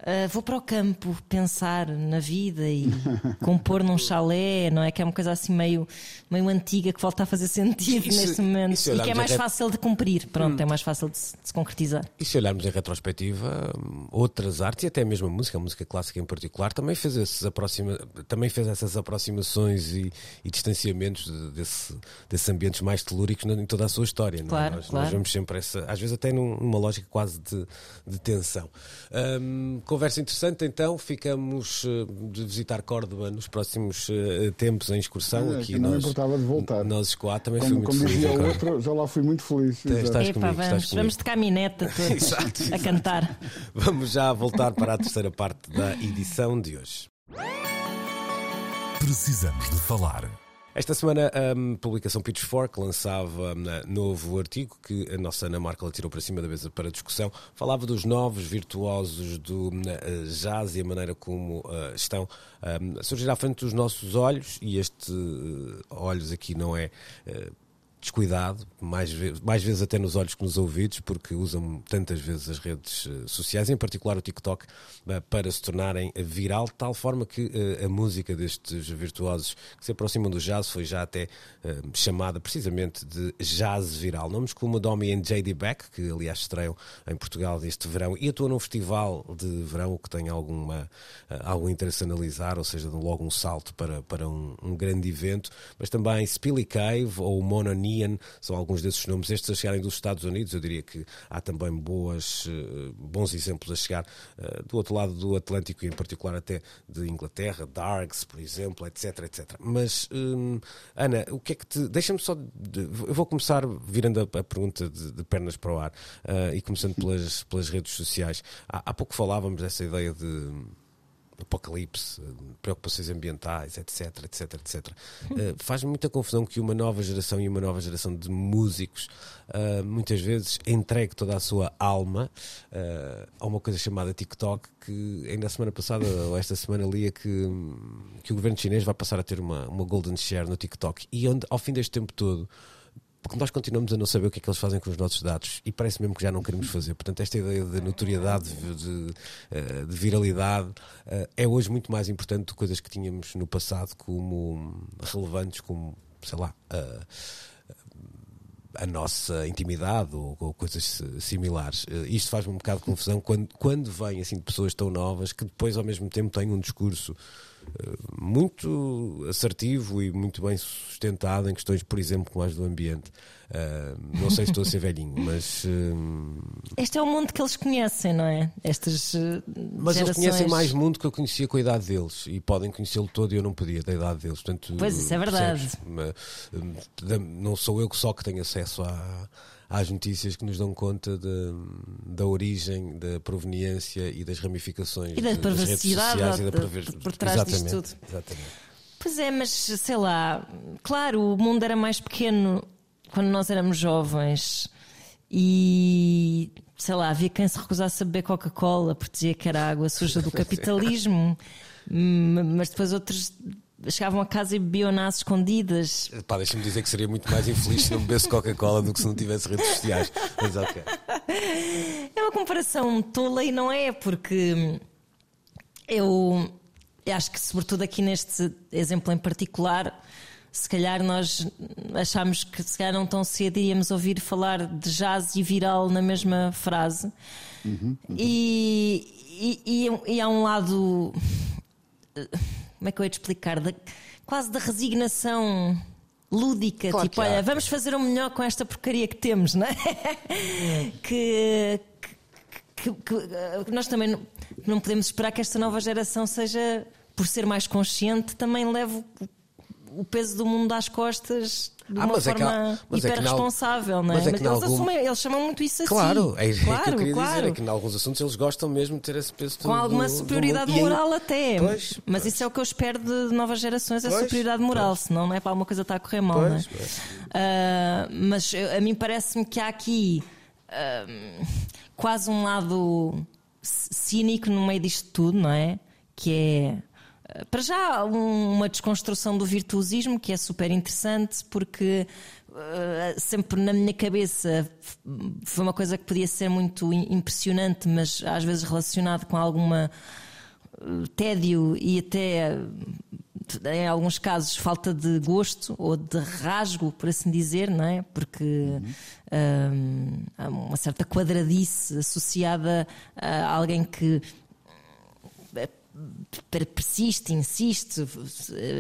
Uh, vou para o campo pensar na vida e compor num chalé, não é? Que é uma coisa assim meio, meio antiga que volta a fazer sentido isso, neste momento e que é mais fácil de cumprir. Pronto, hum. é mais fácil de se, de se, concretizar. E se olharmos em retrospectiva, outras artes e até mesmo a música, a música clássica em particular, também fez, esses aproxima, também fez essas aproximações e, e distanciamentos desse, desses ambientes mais telúricos em toda a sua história. É? Claro, é? nós, claro. nós vemos sempre essa, às vezes até numa lógica quase de, de tensão. Um, conversa interessante, então. Ficamos uh, de visitar Córdoba nos próximos uh, tempos em excursão. É, aqui não nós, importava de voltar. Nós quatro também como, fui muito como feliz. Dizia outro, já lá fui muito feliz. Estás Epa, comigo, vamos, estás comigo. vamos de caminhoneta todos a cantar. Vamos já voltar para a terceira parte da edição de hoje. Precisamos de falar. Esta semana a publicação Pitchfork lançava um, novo artigo que a nossa Ana Marca tirou para cima da mesa para discussão. Falava dos novos virtuosos do uh, jazz e a maneira como uh, estão a surgir à frente dos nossos olhos e este olhos aqui não é descuidado, mais, vezes, mais vezes até nos olhos que nos ouvidos, porque usam tantas vezes as redes uh, sociais, em particular o TikTok, uh, para se tornarem viral, de tal forma que uh, a música destes virtuosos que se aproximam do jazz foi já até chamada precisamente de jazz viral. Nomes como Domi e J.D. Beck, que aliás estreiam em Portugal este verão e atuam num festival de verão que tem alguma, algum interesse a analisar, ou seja, logo um salto para, para um, um grande evento, mas também Spilly Cave ou Mononi Ian, são alguns desses nomes. Estes a chegarem dos Estados Unidos, eu diria que há também boas, eh, bons exemplos a chegar uh, do outro lado do Atlântico, e em particular até de Inglaterra, Darks, por exemplo, etc, etc. Mas, um, Ana, o que é que te. Deixa-me só. Eu vou começar virando a, a pergunta de, de, pernas para o ar uh, e começando pelas, pelas redes sociais. Há, há pouco falávamos dessa ideia de apocalipse, preocupações ambientais, etc, etc, etc. Faz-me muita confusão que uma nova geração e uma nova geração de músicos uh, muitas vezes entregue toda a sua alma uh, a uma coisa chamada TikTok que ainda a semana passada ou esta semana lia que, que o governo chinês vai passar a ter uma, uma golden share no TikTok e onde ao fim deste tempo todo porque nós continuamos a não saber o que é que eles fazem com os nossos dados e parece mesmo que já não queremos fazer. Portanto, esta ideia de notoriedade, de, de, eh, de viralidade, eh, é hoje muito mais importante do que coisas que tínhamos no passado como relevantes, como, sei lá, a, a nossa intimidade ou, ou, coisas similares. Eh, isto faz-me um bocado de confusão quando, quando vem assim pessoas tão novas que depois ao mesmo tempo têm um discurso muito assertivo e muito bem sustentado em questões, por exemplo, como as do ambiente. Uh, não sei se estou a ser velhinho, mas. Uh... Este é o mundo que eles conhecem, não é? Estas. Mas gerações... eles conhecem mais mundo que eu conhecia com a idade deles e podem conhecê-lo todo e eu não podia da idade deles. Portanto, pois isso é verdade. Não sou eu que só que tenho acesso a às notícias que nos dão conta de, da origem, da proveniência e das ramificações e da das redes sociais e da perver... por trás exatamente, disto tudo. Exatamente. Pois é, mas sei lá, claro, o mundo era mais pequeno quando nós éramos jovens e sei lá, havia quem se recusasse a beber Coca-Cola porque dizia que era água suja do capitalismo, mas depois outros chegavam a casa e bebiam nas escondidas. Pá, deixa-me dizer que seria muito mais infeliz se não bebesse Coca-Cola do que se não tivesse redes sociais. Mas ok. É uma comparação tola e não é, porque eu acho que, sobretudo aqui neste exemplo em particular, se calhar nós achamos que se calhar não tão cedo íamos ouvir falar de jazz e viral na mesma frase. Uhum, uhum. E, e, e, e, há um lado. Como é que eu ia te explicar? Da, quase da resignação lúdica, claro tipo, olha, vamos fazer o melhor com esta porcaria que temos, não é? que, que, que, que, nós também não, não podemos esperar que esta nova geração seja, por ser mais consciente, também leve o peso do mundo às costas de ah, uma forma é hiper responsável, é não é? Mas, é mas eles, algum... assumem, eles chamam muito isso assim. Claro, é, claro, é que eu queria claro. dizer, é que em alguns assuntos eles gostam mesmo de ter esse peso Com alguma do, superioridade do moral até. Pois, mas pois. isso é o que eu espero de novas gerações, é pois, superioridade moral, senão não é para alguma coisa estar a correr mal, não é? Uh, mas a mim parece-me que há aqui uh, quase um lado cínico no meio disto tudo, não é? Que é para já, uma desconstrução do virtuosismo que é super interessante porque uh, sempre na minha cabeça foi uma coisa que podia ser muito impressionante, mas às vezes relacionado com alguma uh, tédio e até em alguns casos falta de gosto ou de rasgo, por assim dizer, não é? Porque uhum. um, há uma certa quadradice associada a alguém que persiste, insiste,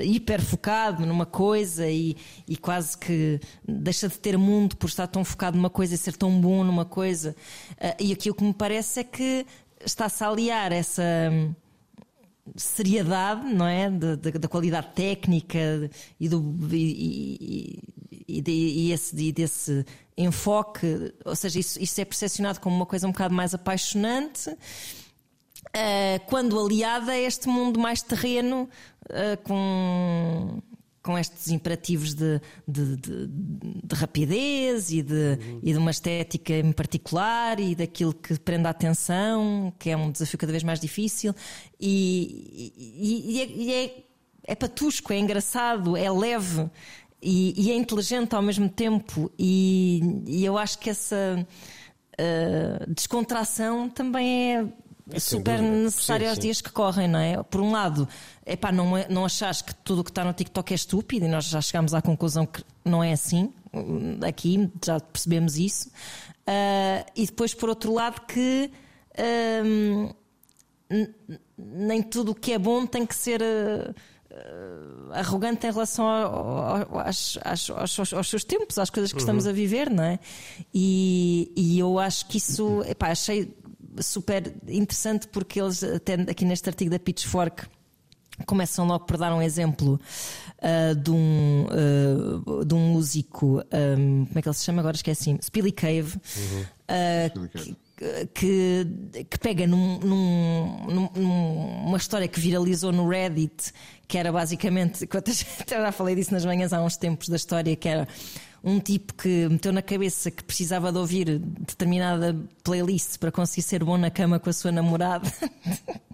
hiper focado numa coisa e, e, quase que deixa de ter mundo por estar tão focado numa coisa e ser tão bom numa coisa. Ah, e aqui o que me parece é que está-se a aliar essa hum, seriedade, não é? Da, qualidade técnica e, do, e, e, e, esse, desse enfoque, ou seja, isso, isso é percepcionado como uma coisa um bocado mais apaixonante Uh, quando aliada a este mundo mais terreno, uh, com, com estes imperativos de, de, de, de rapidez e de, uhum. e de uma estética em particular e daquilo que prende a atenção, que é um desafio cada vez mais difícil. E, e, e, é, é, é patusco, é engraçado, é leve. E, é inteligente ao mesmo tempo, e, e eu acho que essa uh, descontração também é é super necessário aos dias que correm, não é? Por um lado, é pá, não, não achas que tudo o que está no TikTok é estúpido e nós já chegámos à conclusão que não é assim, aqui já percebemos isso. Uh, e depois, por outro lado, que uh, nem tudo o que é bom tem que ser. Uh, arrogante em relação ao, aos, aos, aos, seus tempos, às coisas que uhum. estamos a viver, não é? E, e eu acho que isso, epá, achei super interessante porque eles, até aqui neste artigo da Pitchfork, começam logo por dar um exemplo uh, de, um, uh, de um músico, um, como é que ele se chama agora? Esqueci, Spilly Cave, uhum. uh, que, que, que, pega num, num, numa história que viralizou no Reddit, que era basicamente, já falei disso nas manhãs há uns tempos da história, que era um tipo que meteu na cabeça que precisava de ouvir determinada playlist para conseguir ser bom na cama com a sua namorada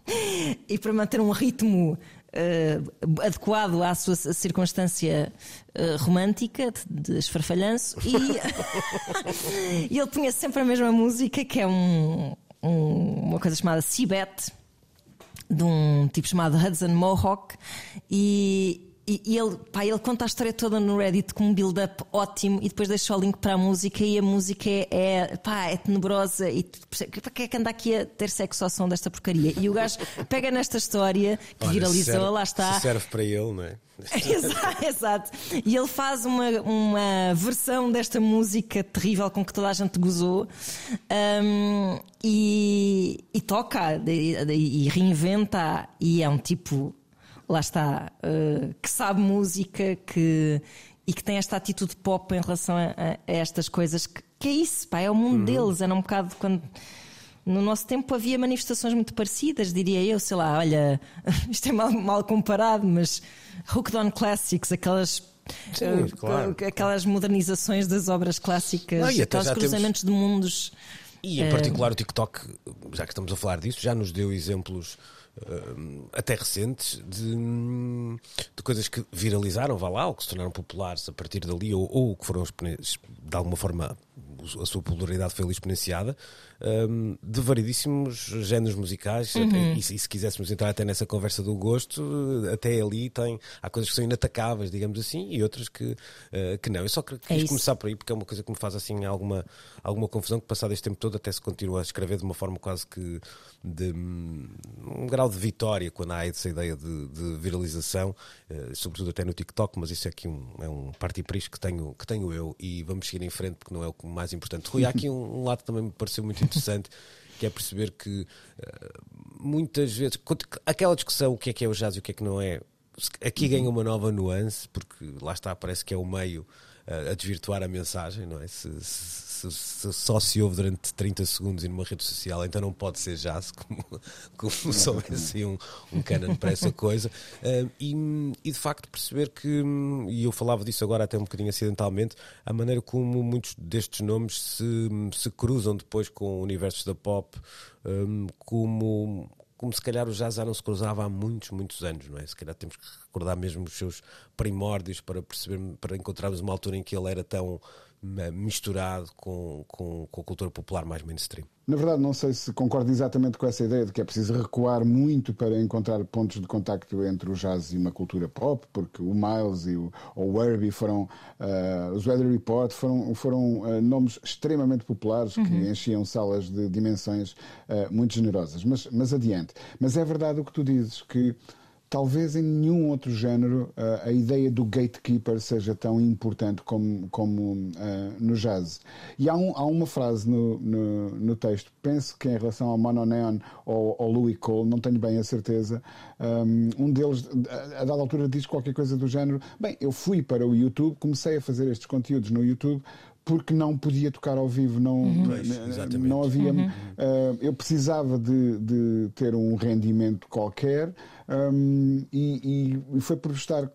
e para manter um ritmo Uh, adequado à sua circunstância uh, romântica de, esfarfalhanço. E, e ele punha sempre a mesma música que é um, um, uma coisa chamada Seabet de um tipo chamado Hudson Mohawk. E, e, e, ele, pá, ele conta a história toda no Reddit com um build-up ótimo e depois deixa o link para a música e a música é, é, pá, é tenebrosa e para que é que anda aqui a ter sexo ao som desta porcaria? E o gajo pega nesta história que Olha, viralizou, serve, lá está. serve para ele, não é? exato, exato. E ele faz uma, uma versão desta música terrível com que toda a gente gozou um, e, e toca e, e reinventa e é um tipo lá está, uh, que sabe música que, e que tem esta atitude pop em relação a, a estas coisas, que, que, é isso, pá, é o mundo uhum. deles. Era um bocado quando. No nosso tempo havia manifestações muito parecidas, diria eu, sei lá, olha, isto é mal, mal comparado, mas Hooked on Classics, aquelas Sim, uh, claro. aquelas modernizações das obras clássicas, Não, aqueles cruzamentos temos... de mundos. E em particular o TikTok, já que estamos a falar disso, já nos deu exemplos até recentes de, de, coisas que viralizaram, vá lá, ou que se tornaram populares a partir dali, ou, ou que foram de alguma forma a sua popularidade foi ali exponenciada, um, de variedíssimos géneros musicais. Uhum. E, e, se quiséssemos entrar até nessa conversa do gosto, até ali tem, há coisas que são inatacáveis, digamos assim, e outras que, uh, que não. Eu só quis é começar por aí porque é uma coisa que me faz assim alguma, alguma confusão, que passado este tempo todo até se continua a escrever de uma forma quase que de um grau de vitória quando há essa ideia de, de viralização, uh, sobretudo até no TikTok, mas isso é aqui um, é um party que tenho, que tenho eu e vamos seguir em frente porque não é o mais importante. Rui, há aqui um, um lado que também me pareceu muito interessante, que é perceber que uh, muitas vezes aquela discussão o que é que é o jazz e o que é que não é, aqui ganha uma nova nuance, porque lá está, parece que é o meio uh, a desvirtuar a mensagem, não é? Se, se, se, só se ouve durante 30 segundos e numa rede social, então não pode ser jazz, como, como se houvesse assim um, um canon para essa coisa. Uh, e, e, de facto perceber que, e eu falava disso agora até um bocadinho acidentalmente, a maneira como muitos destes nomes se, se cruzam depois com universos da pop, um, como como se calhar o jazz já não se cruzava há muitos, muitos anos, não é? Se calhar temos que recordar mesmo os seus primórdios para perceber, para encontrarmos uma altura em que ele era tão misturado com, com, com, a cultura popular mais mainstream. Na verdade, não sei se concordo exatamente com essa ideia de que é preciso recuar muito para encontrar pontos de contacto entre o jazz e uma cultura pop, porque o Miles e o, o Herbie foram, uh, os Weather Report foram, foram uh, nomes extremamente populares uhum. que enchiam salas de dimensões uh, muito generosas. Mas, mas adiante. Mas é verdade o que tu dizes, que talvez em nenhum outro género uh, a ideia do gatekeeper seja tão importante como, como uh, no jazz. E há, um, há uma frase no, no, no, texto, penso que em relação ao Mono Neon ou ao Louis Cole, não tenho bem a certeza, um, um deles, a dada altura, diz qualquer coisa do género: Bem, eu fui para o YouTube, comecei a fazer estes conteúdos no YouTube porque não podia tocar ao vivo, não, uhum. não havia. Uhum. Uh, eu precisava de, de, ter um rendimento qualquer um, e, e, foi por estar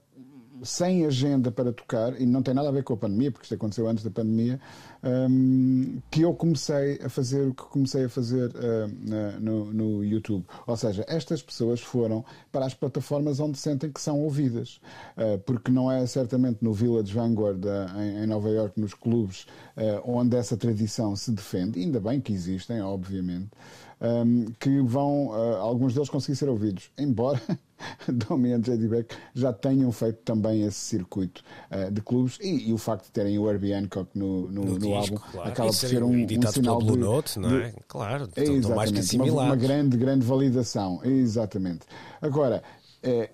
sem agenda para tocar, e não tem nada a ver com a pandemia, porque isto aconteceu antes da pandemia, um, que eu comecei a fazer o que comecei a fazer uh, no, no, YouTube. Ou seja, estas pessoas foram para as plataformas onde sentem que são ouvidas, uh, porque não é certamente no Village Vanguard uh, em, em, Nova York, nos clubes, onde essa tradição se defende, ainda bem que existem, obviamente um, que vão, uh, alguns deles conseguir ser ouvidos, embora Domi e. Beck já tenham feito também esse circuito uh, de clubes e, e, o facto de terem o Herbie Hancock no, no, no, no álbum claro. acaba por ser um, um sinal Blue de, Note, não é? De, claro, estão mais que assimilados. Uma, uma grande, grande validação, exatamente. Agora, é,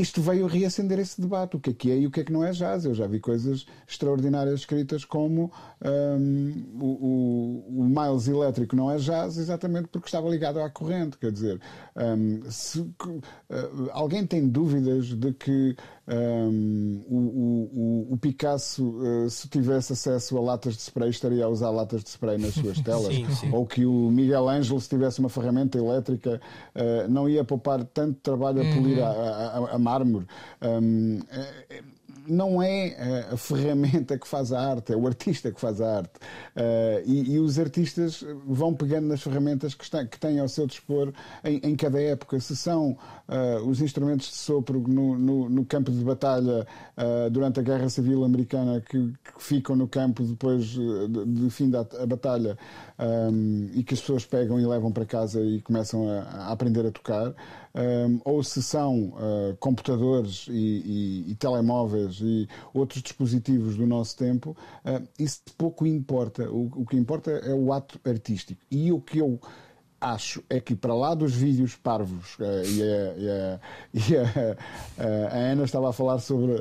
isto veio reacender esse debate: o que é que é e o que é que não é jazz. Eu já vi coisas extraordinárias escritas como um, o, o, Miles elétrico não é jazz, exatamente porque estava ligado à corrente. Quer dizer, um, se, uh, alguém tem dúvidas de que um, o, o, Picasso, uh, se tivesse acesso a latas de spray, estaria a usar latas de spray nas suas telas? sim, sim. Ou que o Miguel Ângelo, se tivesse uma ferramenta elétrica, uh, não ia poupar tanto trabalho a polir uhum. a, a, a, mármore? Um, é, não é a ferramenta que faz a arte, é o artista que faz a arte. Uh, e, e, os artistas vão pegando nas ferramentas que, está, que têm ao seu dispor em, em cada época. Se são uh, os instrumentos de sopro no, no, no campo de batalha uh, durante a Guerra Civil Americana que, que ficam no campo depois de, de fim da batalha um, e que as pessoas pegam e levam para casa e começam a, a aprender a tocar um, ou se são uh, computadores e, e, e, telemóveis e outros dispositivos do nosso tempo, uh, isso pouco importa. O, o que importa é o ato artístico. E o que eu acho é que para lá dos vídeos parvos, uh, e, a, e, a, e a, a, Ana estava a falar sobre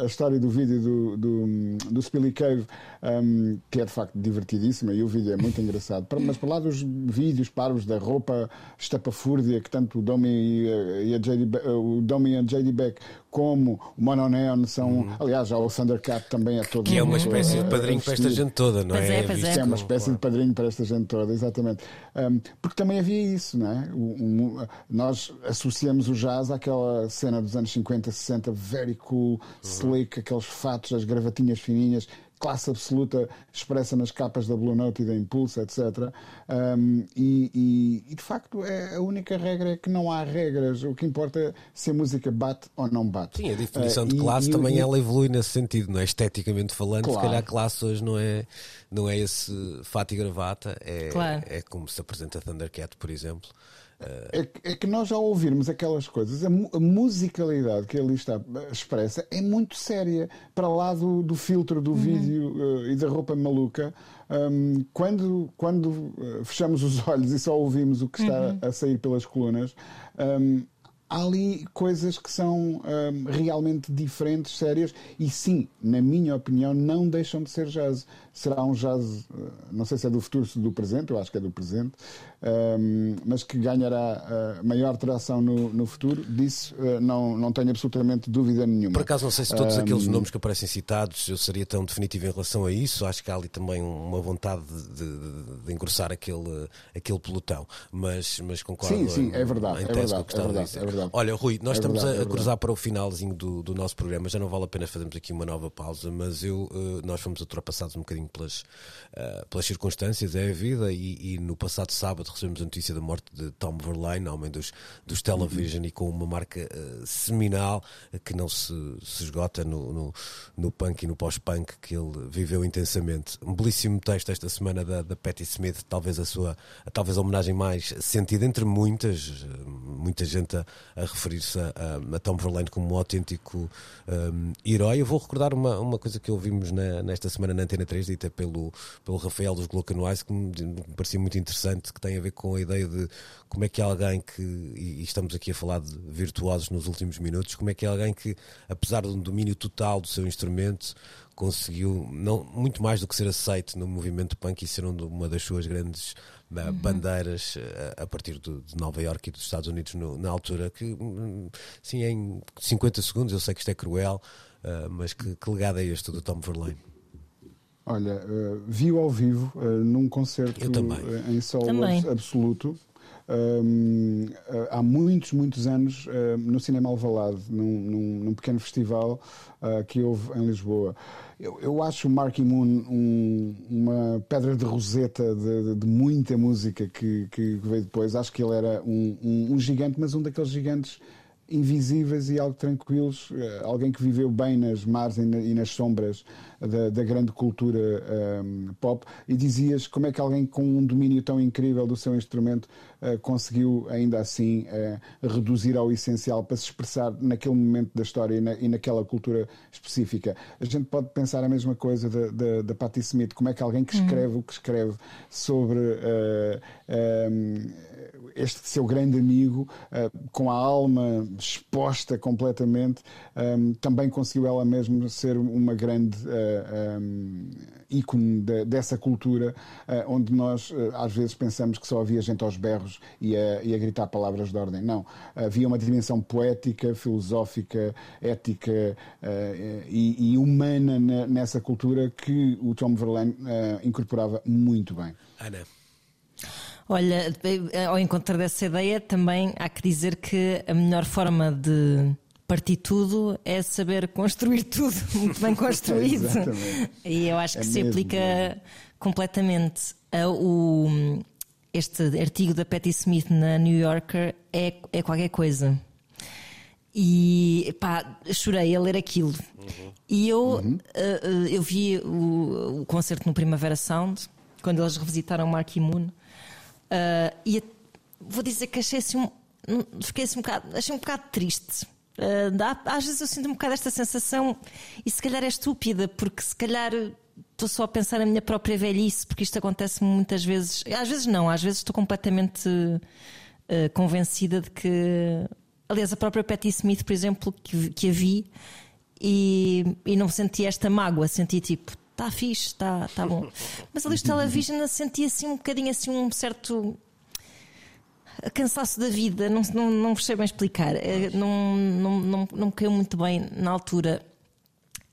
a, história do vídeo do, do, do Spilly Cave, um, que é de facto divertidíssima e o vídeo é muito engraçado, mas para lá dos vídeos parvos da roupa estapafúrdia que tanto o Domi e a JD, o Domi e a JD Beck como o Mononeon são, uhum. aliás, já o Thundercat também é todo. Que é uma espécie de padrinho para esta gente toda, não é? é, pois é. é uma espécie de padrinho para esta gente toda, exatamente. Um, porque também havia isso, não é? Um, um, nós associamos o jazz àquela cena dos anos 50, 60, very cool, uhum. slick, aqueles fatos, as gravatinhas fininhas, classe absoluta expressa nas capas da Blue Note e da Impulse, etc. Um, e, e, e, de facto é a única regra é que não há regras. O que importa é se a música bate ou não bate. Sim, a definição uh, de classe e, também ela evolui nesse sentido, não é? Esteticamente falando, claro. se calhar classe hoje não é, não é esse fato e gravata, é, claro. é como se apresenta Thundercat, por exemplo. É, é, que nós já ouvirmos aquelas coisas, a, a, musicalidade que ali está expressa é muito séria, para lá do, do filtro do uhum. vídeo uh, e da roupa maluca. Um, quando quando uh, fechamos os olhos e só ouvimos o que está uhum. a sair pelas colunas, um, há ali coisas que são um, realmente diferentes, sérias, e sim, na minha opinião, não deixam de ser jazz. Será um jazz, uh, não sei se é do futuro, se do presente, eu acho que é do presente, um, mas que ganhará uh, maior tração no, no futuro, disso uh, não, não tenho absolutamente dúvida nenhuma. Por acaso, não sei se todos um, aqueles nomes que aparecem citados eu seria tão definitivo em relação a isso, acho que há ali também uma vontade de, de, de engrossar aquele, aquele pelotão, mas, mas concordo. Sim, sim, é verdade. É verdade, é verdade, é verdade, Olha, Rui, nós é estamos verdade, a, a é cruzar para o finalzinho do, do nosso programa, já não vale a pena fazermos aqui uma nova pausa, mas eu, uh, nós fomos ultrapassados um bocadinho pelas, pelas circunstâncias, é a vida, e, e no passado sábado recebemos a notícia da morte de Tom Verlaine, homem dos, dos Television, uhum. e com uma marca uh, seminal que não se, se esgota no, no, no punk e no pós-punk que ele viveu intensamente. Um belíssimo texto esta semana da, da Patti Smith, talvez a sua, talvez a homenagem mais sentida entre muitas, muita gente a, a referir-se a, a, Tom Verlaine como um autêntico um, herói. Eu vou recordar uma, uma coisa que ouvimos na, nesta semana na Antena 3, dita pelo, pelo Rafael dos Glocanuais, que me, me parecia muito interessante, que tem a ver com a ideia de como é que alguém que, e estamos aqui a falar de virtuosos nos últimos minutos, como é que alguém que, apesar de um domínio total do seu instrumento, conseguiu não, muito mais do que ser aceito no movimento punk e ser uma das suas grandes uhum. bandeiras a, a partir do, de Nova Iorque e dos Estados Unidos no, na altura, que hum, sim, em 50 segundos, eu sei que isto é cruel, uh, mas que, que legado é este do Tom Verlaine? Olha, uh, vi-o ao vivo uh, num concerto uh, em solo absoluto. Um, há muitos, muitos anos no Cinema Alvalade, num, num, num pequeno festival que houve em Lisboa. Eu, eu acho o Marky Moon um, uma pedra de roseta de, de, de muita música que, que, veio depois. Acho que ele era um, um gigante, mas um daqueles gigantes invisíveis e algo tranquilos, eh, alguém que viveu bem nas mares e nas sombras da, da grande cultura um, ehm, pop, e dizias como é que alguém com um domínio tão incrível do seu instrumento conseguiu ainda assim uh, reduzir ao essencial para se expressar naquele momento da história e, na, e, naquela cultura específica. A gente pode pensar a mesma coisa da, da, da Patti Smith, como é que alguém que escreve hum. o que escreve sobre uh, um, este seu grande amigo, com a alma exposta completamente, um, também conseguiu ela mesma ser uma grande um, ícone de, dessa cultura, onde nós às vezes pensamos que só havia gente aos berros e a, e a gritar palavras de ordem. Não. Havia uma dimensão poética, filosófica, ética e, e, humana nessa cultura que o Tom Verlaine incorporava muito bem. Ana. Olha, ao encontrar dessa ideia, também há que dizer que a melhor forma de partir tudo é saber construir tudo muito bem construído. e eu acho que é se mesmo, aplica é. completamente. A, o, este artigo da Patti Smith na New Yorker é, é qualquer coisa. E pá, chorei a ler aquilo. Uhum. E eu, uhum. uh, eu vi o, o, concerto no Primavera Sound, quando eles revisitaram Marky Moon. Uh, e vou dizer que achei assim um, fiquei assim um bocado, achei um bocado triste. Uh, dá, às vezes eu sinto um bocado esta sensação, e se calhar é estúpida, porque se calhar estou só a pensar na minha própria velhice, porque isto acontece muitas vezes. Às vezes não, às vezes estou completamente uh, convencida de que. Aliás, a própria Patti Smith, por exemplo, que, que a vi e, e não senti esta mágoa, senti tipo, está fixe, está tá bom. Mas ali os television senti assim um bocadinho assim um certo cansaço da vida, não, não, não sei bem explicar, eh, não, não, não, não me caiu muito bem na altura.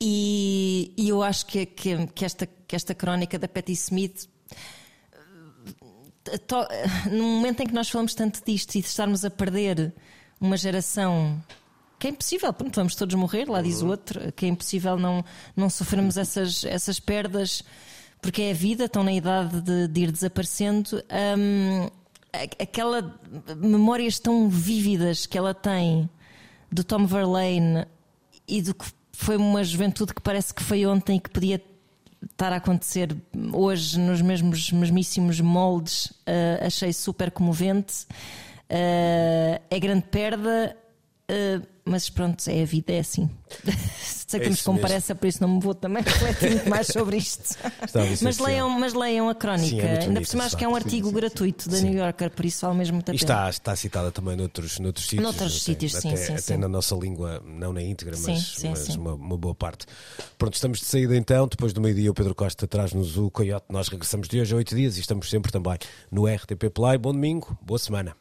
E, e eu acho que, que, que, esta, que esta crónica da Patti Smith, eh, to, no momento em que nós falamos tanto disto e de estarmos a perder uma geração que é impossível, pronto, vamos todos morrer, lá diz o outro, que é impossível não, não sofrermos essas, essas perdas, porque é a vida, estão na idade de, de ir desaparecendo. Hum, aquela memórias tão vívidas que ela tem do Tom Verlaine e do que foi uma juventude que parece que foi ontem e que podia estar a acontecer hoje nos mesmos mesmíssimos moldes, uh, achei super comovente. Uh, é grande perda, uh, mas pronto, é a vida, é assim. Que é temos compareça, por isso não me vou também refletir muito mais sobre isto. mas, leiam, mas leiam a crónica. Sim, é Ainda por cima acho que é um artigo sim, gratuito da New Yorker, por isso vale mesmo muito a pena. está, está citada também noutros, noutros sítios. Noutros até, sítios, sim, até, sim, até na nossa língua, não na íntegra, mas, mas uma, uma, boa parte. Pronto, estamos de saída então. Depois do meio-dia, o Pedro Costa traz-nos o Coyote. Nós regressamos de hoje a oito dias e estamos sempre também no RTP Play. Bom domingo, boa semana.